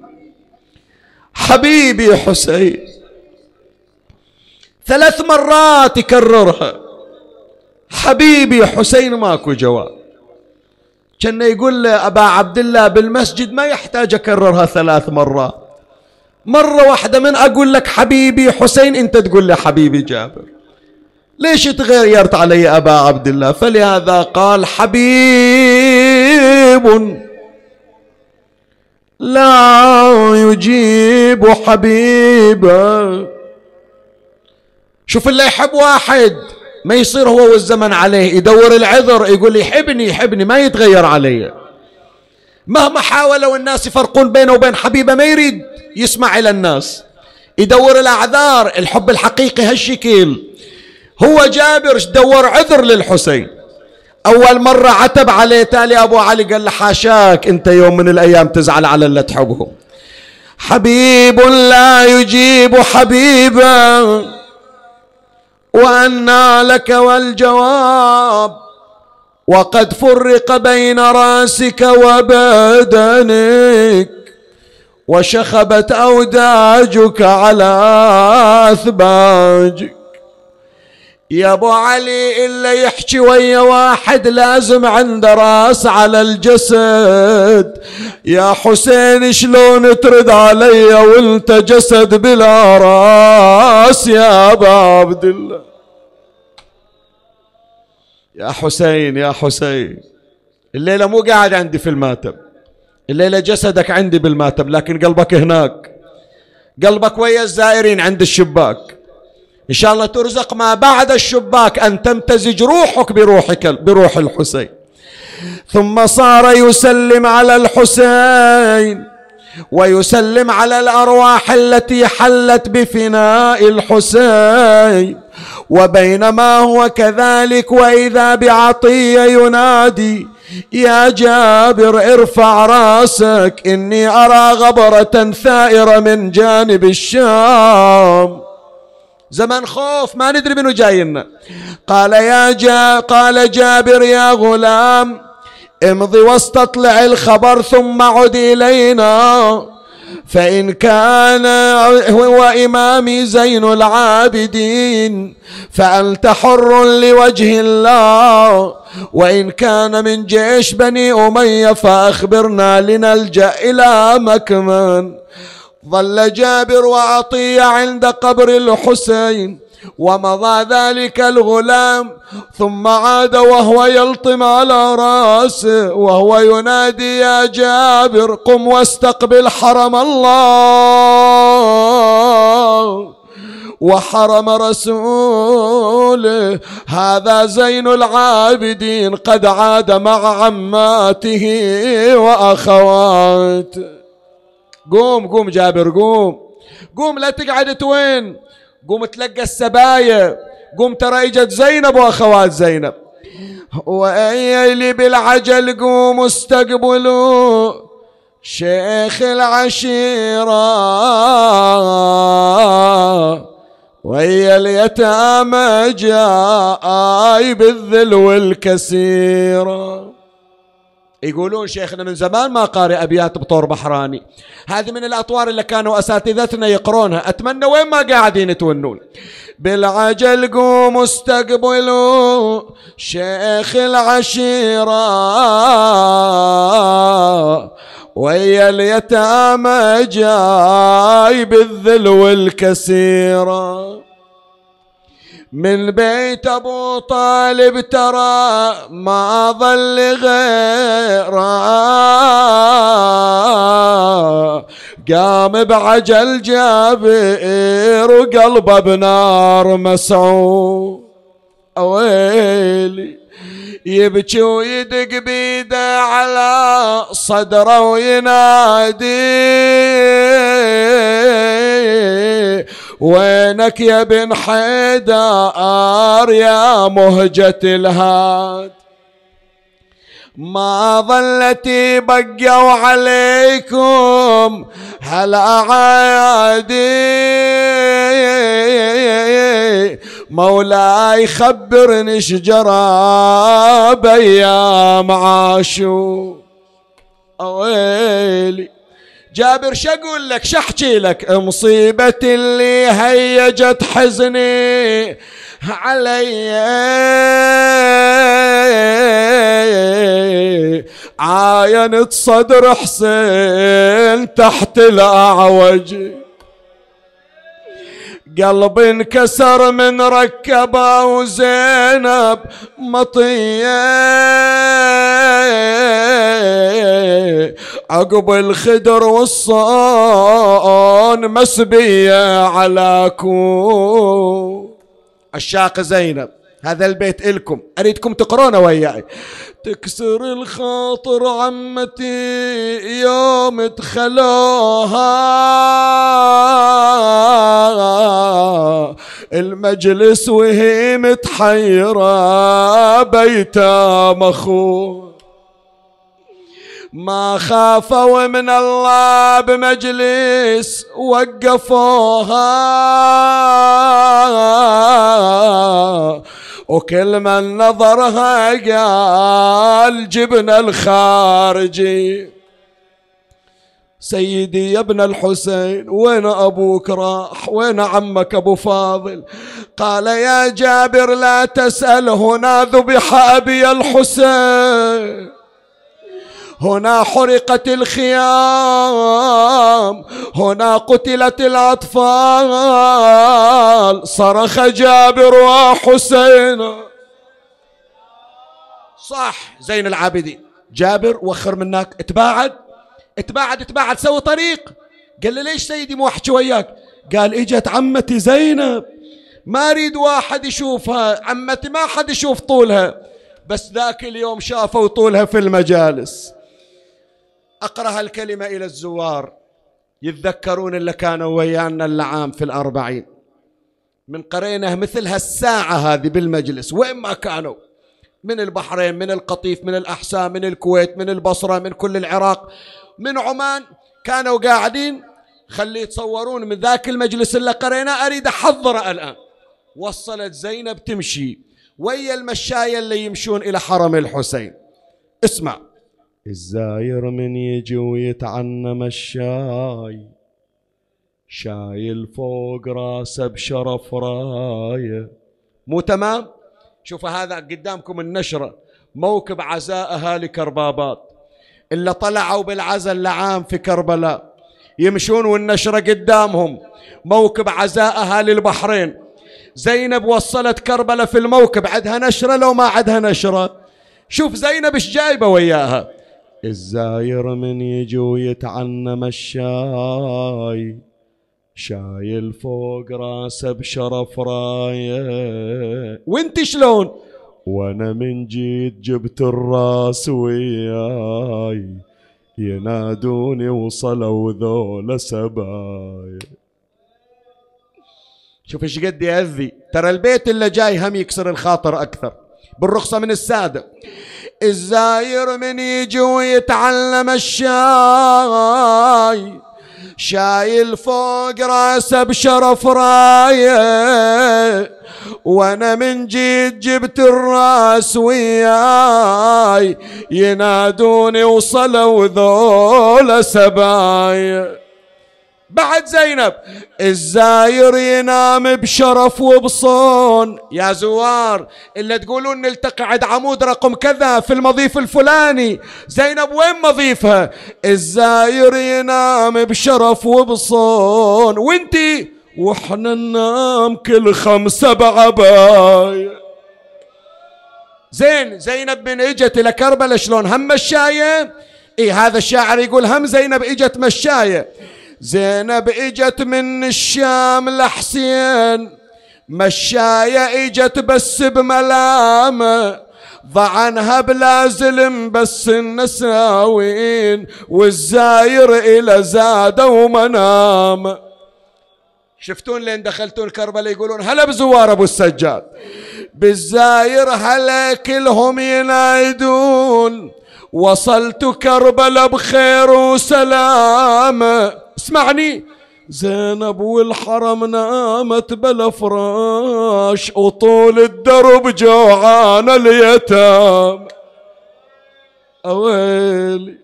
حبيبي حسين. ثلاث مرات يكررها حبيبي حسين. ماكو جواب. كان يقول أبا عبد الله بالمسجد ما يحتاج أكررها ثلاث مرات. مرة واحدة من أقول لك حبيبي حسين أنت تقول لي حبيبي جابر. ليش تغيرت علي أبا عبد الله؟ فلهذا قال حبيب لا يجيب حبيبا شوف اللي يحب واحد ما يصير هو والزمن عليه يدور العذر يقول يحبني يحبني ما يتغير علي. مهما حاولوا الناس يفرقون بينه وبين حبيبه ما يريد. يسمع إلى الناس يدور الأعذار الحب الحقيقي هالشكل. هو جابر دور عذر للحسين؟ أول مرة عتب عليه تالي أبو علي قال له حاشاك أنت يوم من الأيام تزعل على اللي تحبهم حبيب لا يجيب حبيبا وأنى لك والجواب وقد فرق بين رأسك وبدنك. وشخبت أوداجك على أثباجك. يا أبو علي إلا يحكي ويا واحد لازم عنده راس على الجسد. يا حسين شلون ترد علي وانت جسد بلا راس يا أبا عبد الله؟ يا حسين يا حسين. الليلة مو قاعد عندي في الماتب الليلة جسدك عندي بالماتب لكن قلبك هناك. قلبك ويا الزائرين عند الشباك. إن شاء الله ترزق ما بعد الشباك أن تمتزج روحك بروحك بروح الحسين. ثم صار يسلم على الحسين ويسلم على الأرواح التي حلت بفناء الحسين. وبينما هو كذلك وإذا بعطية ينادي يا جابر ارفع راسك إني أرى غبرة ثائرة من جانب الشام. زمن خوف ما ندري منو جاينا. قال يا جا قال جابر يا غلام امضي واستطلع الخبر ثم عد إلينا. فإن كان هو إمامي زين العابدين فأنت حر لوجه الله. وإن كان من جيش بني أمية فأخبرنا لنلجأ إلى مكمن. ظل جابر وعطية عند قبر الحسين. ومضى ذلك الغلام ثم عاد وهو يلطم على رأسه وهو ينادي يا جابر قم واستقبل حرم الله. وحرم رسوله. هذا زين العابدين قد عاد مع عماته وأخواته. قوم قوم جابر قوم. قوم لا تقعد توين. قوم تلقى السبايا قوم ترى إجت زينب وأخوات زينب. وأيلي بالعجل قوم استقبلوا شيخ العشيرة. ويا اليتامى جاي بالذل والكسيرة. يقولون شيخنا من زمان ما قارئ أبيات بطور بحراني. هذه من الأطوار اللي كانوا أساتذتنا يقرونها. أتمنى وين ما قاعدين يتونون. بالعجل قوموا استقبلوا شيخ العشيرة ويا اليتامى جاي بالذل والكسيرة. من بيت أبو طالب ترى ما ظل غيره قام بعجل جابر وقلبه بنار مسعود. أويلي يبكي ويدق بيده على صدره وينادي. وينك يا بن حيدر يا مهجة الهاد؟ ما ظلتي بقوا عليكم هلا عادي. مولاي خبرني شجرة بيام عاشو ويلي جابر شقول لك؟ شحكي لك؟ مصيبة اللي هيجت حزني علي. عاينت صدر حسين تحت الأعوج. قلبي انكسر من ركبه وزينب مطية. عقب الخدر والصون مسبية على كون عشاق زينب. هذا البيت إلكم. أريدكم تقرونه وياي تكسر الخاطر عمتي يوم دخلوها المجلس وهي متحيرة بيتا مخو. ما خافوا من الله بمجلس وقفوها. وكل من نظرها قال جبنا الخارجي. سيدي يا ابن الحسين وين أبوك راح؟ وين عمك أبو فاضل؟ قال يا جابر لا تسأل هنا ذبح أبي الحسين. هنا حرقت الخيام هنا قتلت الأطفال صرخ جابر وحسين. صح زين العابدين. جابر وخر منك. اتباعد؟ اتباعد اتباعد. سوي طريق. قال له ليش سيدي مو احكي وياك؟ قال إجت عمتي زينب. ما أريد واحد يشوفها عمتي ما حد يشوف طولها. بس ذاك اليوم شافوا طولها في المجالس. أقرأ هالكلمة إلى الزوار. يتذكرون اللي كانوا ويانا اللعام في الأربعين. من قرينه مثل هالساعة هذه بالمجلس. وين ما كانوا. من البحرين من القطيف من الأحساء من الكويت من البصرة من كل العراق. من عمان كانوا قاعدين. خلي يتصورون من ذاك المجلس اللي قريناه أريد أحضره الآن. وصلت زينب تمشي ويا المشاية اللي يمشون إلى حرم الحسين. اسمع. الزاير من يجي ويتعنم الشاي. شايل فوق راسه بشرف رايه. مو تمام؟ شوف هذا قدامكم النشرة. موكب عزاء أهالي كربابات. اللي طلعوا بالعزاء اللعام في كربلاء. يمشون والنشرة قدامهم. موكب عزاء أهالي البحرين. زينب وصلت كربلاء في الموكب. عدها نشرة لو ما عدها نشرة. شوف زينب إيش جايبة وياها. الزاير من يجي ويتعنم الشاي. شايل فوق راسه بشرف راية. وانت شلون؟ وأنا من جيت جبت الراس وياي. ينادوني وصلوا ذول سبايا. شوف إيش قد يأذي. ترى البيت اللي جاي هم يكسر الخاطر أكثر. بالرخصة من السادة الزاير من يجي ويتعلم الشاي. شايل فوق راسه بشرف راية. وأنا من جيت جبت الراس وياي. ينادوني وصلوا ذول سبايا. بعد زينب. الزاير ينام بشرف وبصون. يا زوار اللي تقولون نلتقي عند عمود رقم كذا في المضيف الفلاني. زينب وين مضيفها؟ الزاير ينام بشرف وبصون. وإنتي؟ وإحنا ننام كل خمسة بعباية زين زينب من إجت إلى كربلاء شلون؟ هم مشاية اي هذا الشاعر يقول هم زينب إجت مشاية زينب إجت من الشام لحسين مشاية إجت بس بملامة ضعنها بلا زلم بس النساوين والزاير إلى زاد ومنام. شفتون لين دخلتون كربلاء يقولون هلا بزوار أبو السجاد. بالزاير هلا كلهم ينايدون وصلت كربلاء بخير وسلام اسمعني. زينب والحرم نامت بلا فراش وطول الدرب جوعان اليتام. أويلي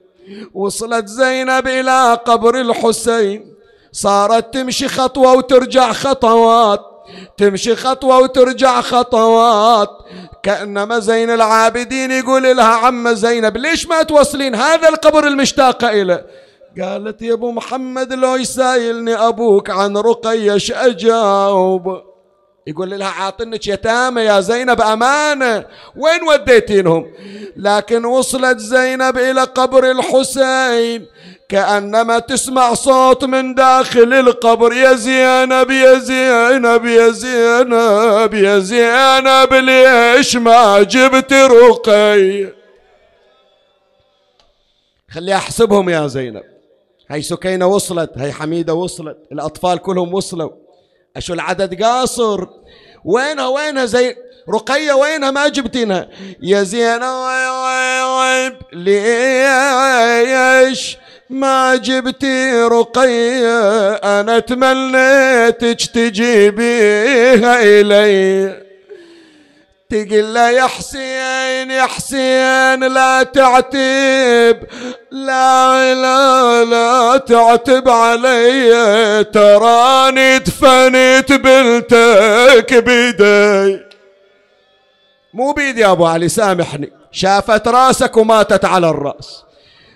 وصلت زينب إلى قبر الحسين. صارت تمشي خطوة وترجع خطوات تمشي خطوة وترجع خطوات. كأنما زين العابدين يقول لها عم زينب ليش ما توصلين هذا القبر المشتاقة إليه؟ قالت يا أبو محمد لو يسايلني أبوك عن رقية أجاوب. يقول لها عاطنك يتامى يا زينب أمانة. وين وديتينهم؟ لكن وصلت زينب إلى قبر الحسين. كأنما تسمع صوت من داخل القبر. يا زينب يا زينب يا زينب يا زينب ليش ما جبت رقي؟ خلي أحسبهم يا زينب. هاي سكينة وصلت هاي حميدة وصلت الأطفال كلهم وصلوا. أشو العدد قاصر؟ وينها وينها؟ زي رقية وينها ما جبتينها؟ يا زينب ليش ما جبتي رقية؟ أنا تمنيتك تجيبيها إلي. تقول له يا حسين يا حسين لا تعتب. لا لا لا تعتب علي. تراني دفنت بنتك بيدي. مو بيدي يا أبو علي سامحني. شافت رأسك وماتت على الرأس.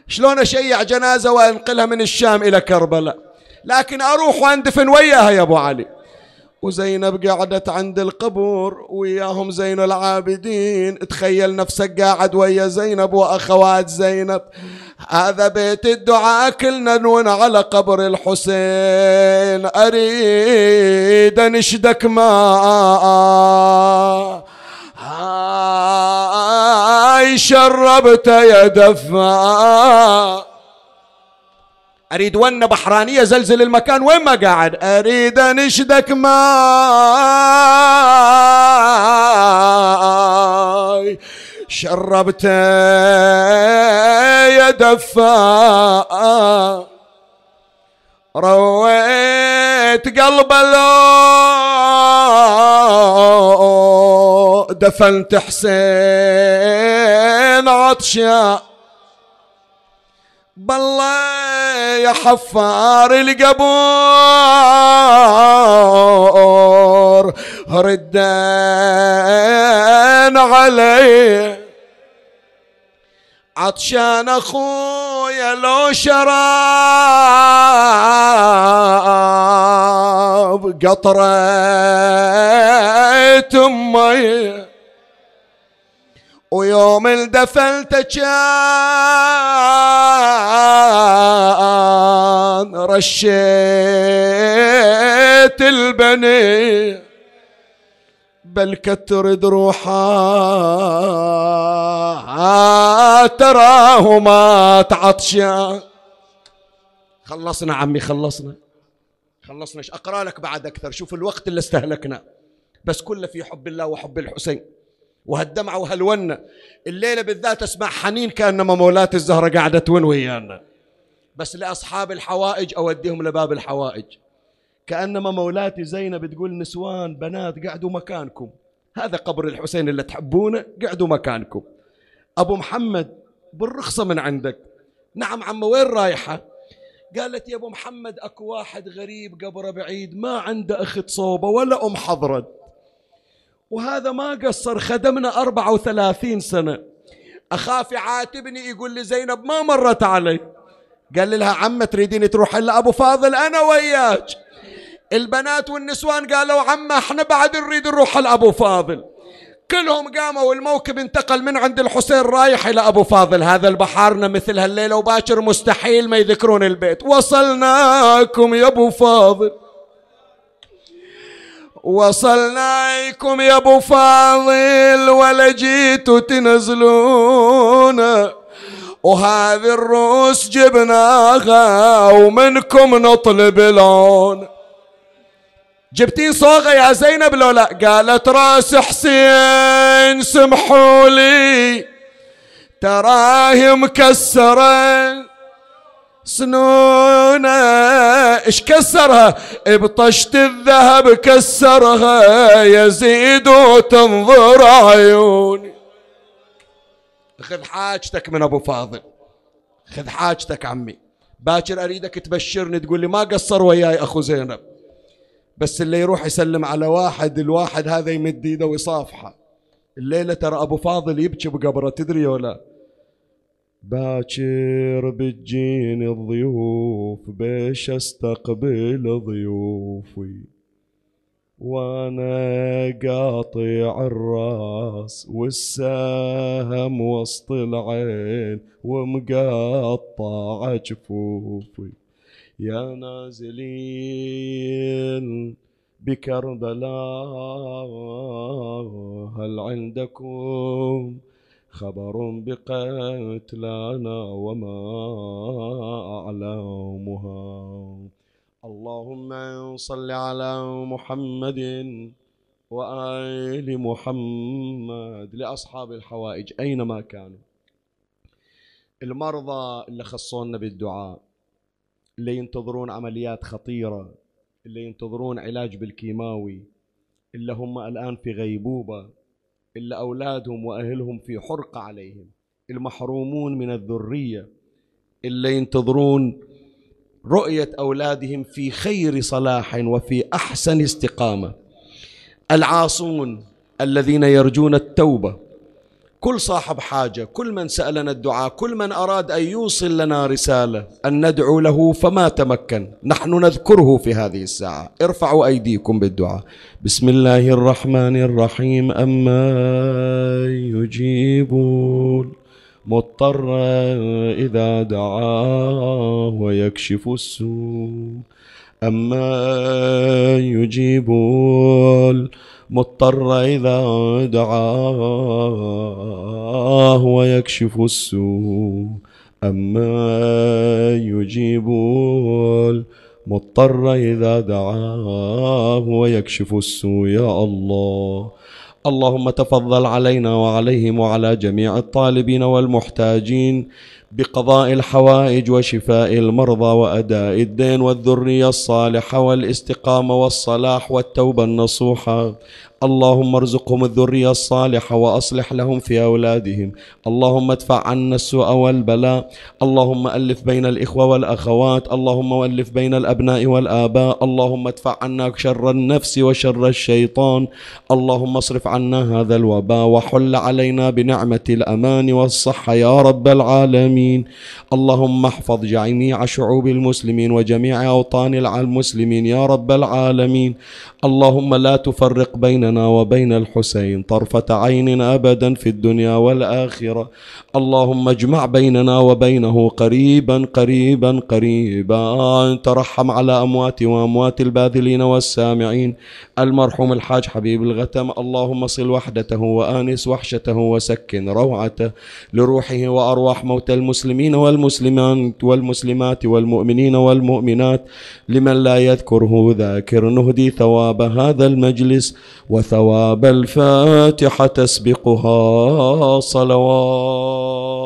شلون أشيع جنازة وأنقلها من الشام إلى كربلاء؟ لكن أروح وأندفن وياها يا أبو علي. وزينب قعدت عند القبور وياهم زين العابدين. تخيل نفسك قاعد ويا زينب وأخوات زينب. هذا بيت الدعاء كلنا نون على قبر الحسين. أريد انشدك ماء. هاي شربت يا دفا أريد ونه بحرانية زلزل المكان وين ما قاعد؟ أريد انشدك ماي شربت يا دفاء رويت قلب لو دفنت حسين عطشان. بالله يا حفار القبور ردان علي عطشان أخويا لو شراب قطرة امي ويوم الدفلت كان رشيت البني بل كتر دروحها تراه ما تعطشان خلصنا عمي خلصنا. خلصنا. أقرأ لك بعد أكثر؟ شوف الوقت اللي استهلكناه بس كله في حب الله وحب الحسين. وهالدمعة وهالونة الليلة بالذات اسمع حنين كأنما مولات الزهرة قاعدة تون ويانا. بس لأصحاب الحوائج أوديهم لباب الحوائج. كأنما مولاتي زينب تقول نسوان بنات قعدوا مكانكم. هذا قبر الحسين اللي تحبونه؟ قعدوا مكانكم. أبو محمد بالرخصة من عندك. نعم عم وين رايحة؟ قالت يا أبو محمد أكو واحد غريب قبره بعيد ما عنده أخت صوبة ولا أم حضرت. وهذا ما قصر خدمنا أربعة وثلاثين سنة. أخاف يعاتبني يقول لي زينب ما مرت علي. قال لها عمة تريدين تروح إلا أبو فاضل أنا وياك. البنات والنسوان قالوا عمة إحنا بعد نريد نروح لأبو فاضل. كلهم قاموا والموكب انتقل من عند الحسين رايح إلى أبو فاضل. هذا البحارنا مثل هالليلة وباكر مستحيل ما يذكرون البيت. وصلناكم يا أبو فاضل. وصلناكم يا أبو فاضل ولا جيتوا تنزلون وهذه الروس جبناها ومنكم نطلب لون. جبتين صوغة يا زينب لو لا؟ قالت رأس حسين سمحوا لي. تراه مكسرة سنونة إيش كسرها؟ بطشت الذهب كسرها يزيد وتنظر عيوني. خذ حاجتك من أبو فاضل. خذ حاجتك عمي. باكر أريدك تبشرني تقول لي ما قصر وياي أخو زينب. بس اللي يروح يسلم على واحد الواحد هذا يمد إيده ويصافحه. الليلة ترى أبو فاضل يبكي بقبره تدري ولا؟ باكر بتجيني الضيوف بيش أستقبل ضيوفي. وأنا قاطع الراس والسهم وسط العين ومقطع جفوفي. يا نازلين بكربلاء هل عندكم خبر بقتلانا وما أعلامها اللهم صل على محمد وآل محمد لأصحاب الحوائج أينما كانوا. المرضى اللي خصونا بالدعاء اللي ينتظرون عمليات خطيرة اللي ينتظرون علاج بالكيماوي اللي هم الآن في غيبوبة اللي أولادهم وأهلهم في حرقة عليهم. المحرومون من الذرية اللي ينتظرون رؤية أولادهم في خير صلاح وفي أحسن استقامة. العاصون الذين يرجون التوبة كل صاحب حاجة كل من سألنا الدعاء كل من أراد أن يوصل لنا رسالة أن ندعو له فما تمكن. نحن نذكره في هذه الساعة. ارفعوا أيديكم بالدعاء. بسم الله الرحمن الرحيم. أما يجيب مضطر إذا دعاه ويكشف السوء. أما يجيب مضطر إذا دعاه ويكشف السوء أما يجيب المضطر إذا دعاه ويكشف السوء يا الله. اللهم تفضل علينا وعليهم وعلى جميع الطالبين والمحتاجين. بقضاء الحوائج وشفاء المرضى وأداء الدين والذرية الصالحة والاستقامة والصلاح والتوبة النصوحة. اللهم ارزقهم الذرية الصالحة وأصلح لهم في أولادهم. اللهم ادفع عنا السوء والبلاء. اللهم ألف بين الإخوة والأخوات. اللهم ألف بين الأبناء والآباء. اللهم ادفع عنا شر النفس وشر الشيطان. اللهم اصرف عنا هذا الوباء وحل علينا بنعمة الأمان والصحة يا رب العالمين. اللهم احفظ جميع شعوب المسلمين وجميع أوطان المسلمين يا رب العالمين. اللهم لا تفرق بيننا وبين الحسين طرفة عين أبدا في الدنيا والآخرة. اللهم اجمع بيننا وبينه قريبا قريبا قريبا. ترحم على أموات وأموات الباذلين والسامعين. المرحوم الحاج حبيب الغتم. اللهم صل وحدته وآنس وحشته وسكن روعته لروحه وأرواح موتى المسلمين والمسلمات والمسلمات والمؤمنين والمؤمنات. لمن لا يذكره ذاكر. نهدي ثواب هذا المجلس وثواب الفاتحة تسبقها صلوات.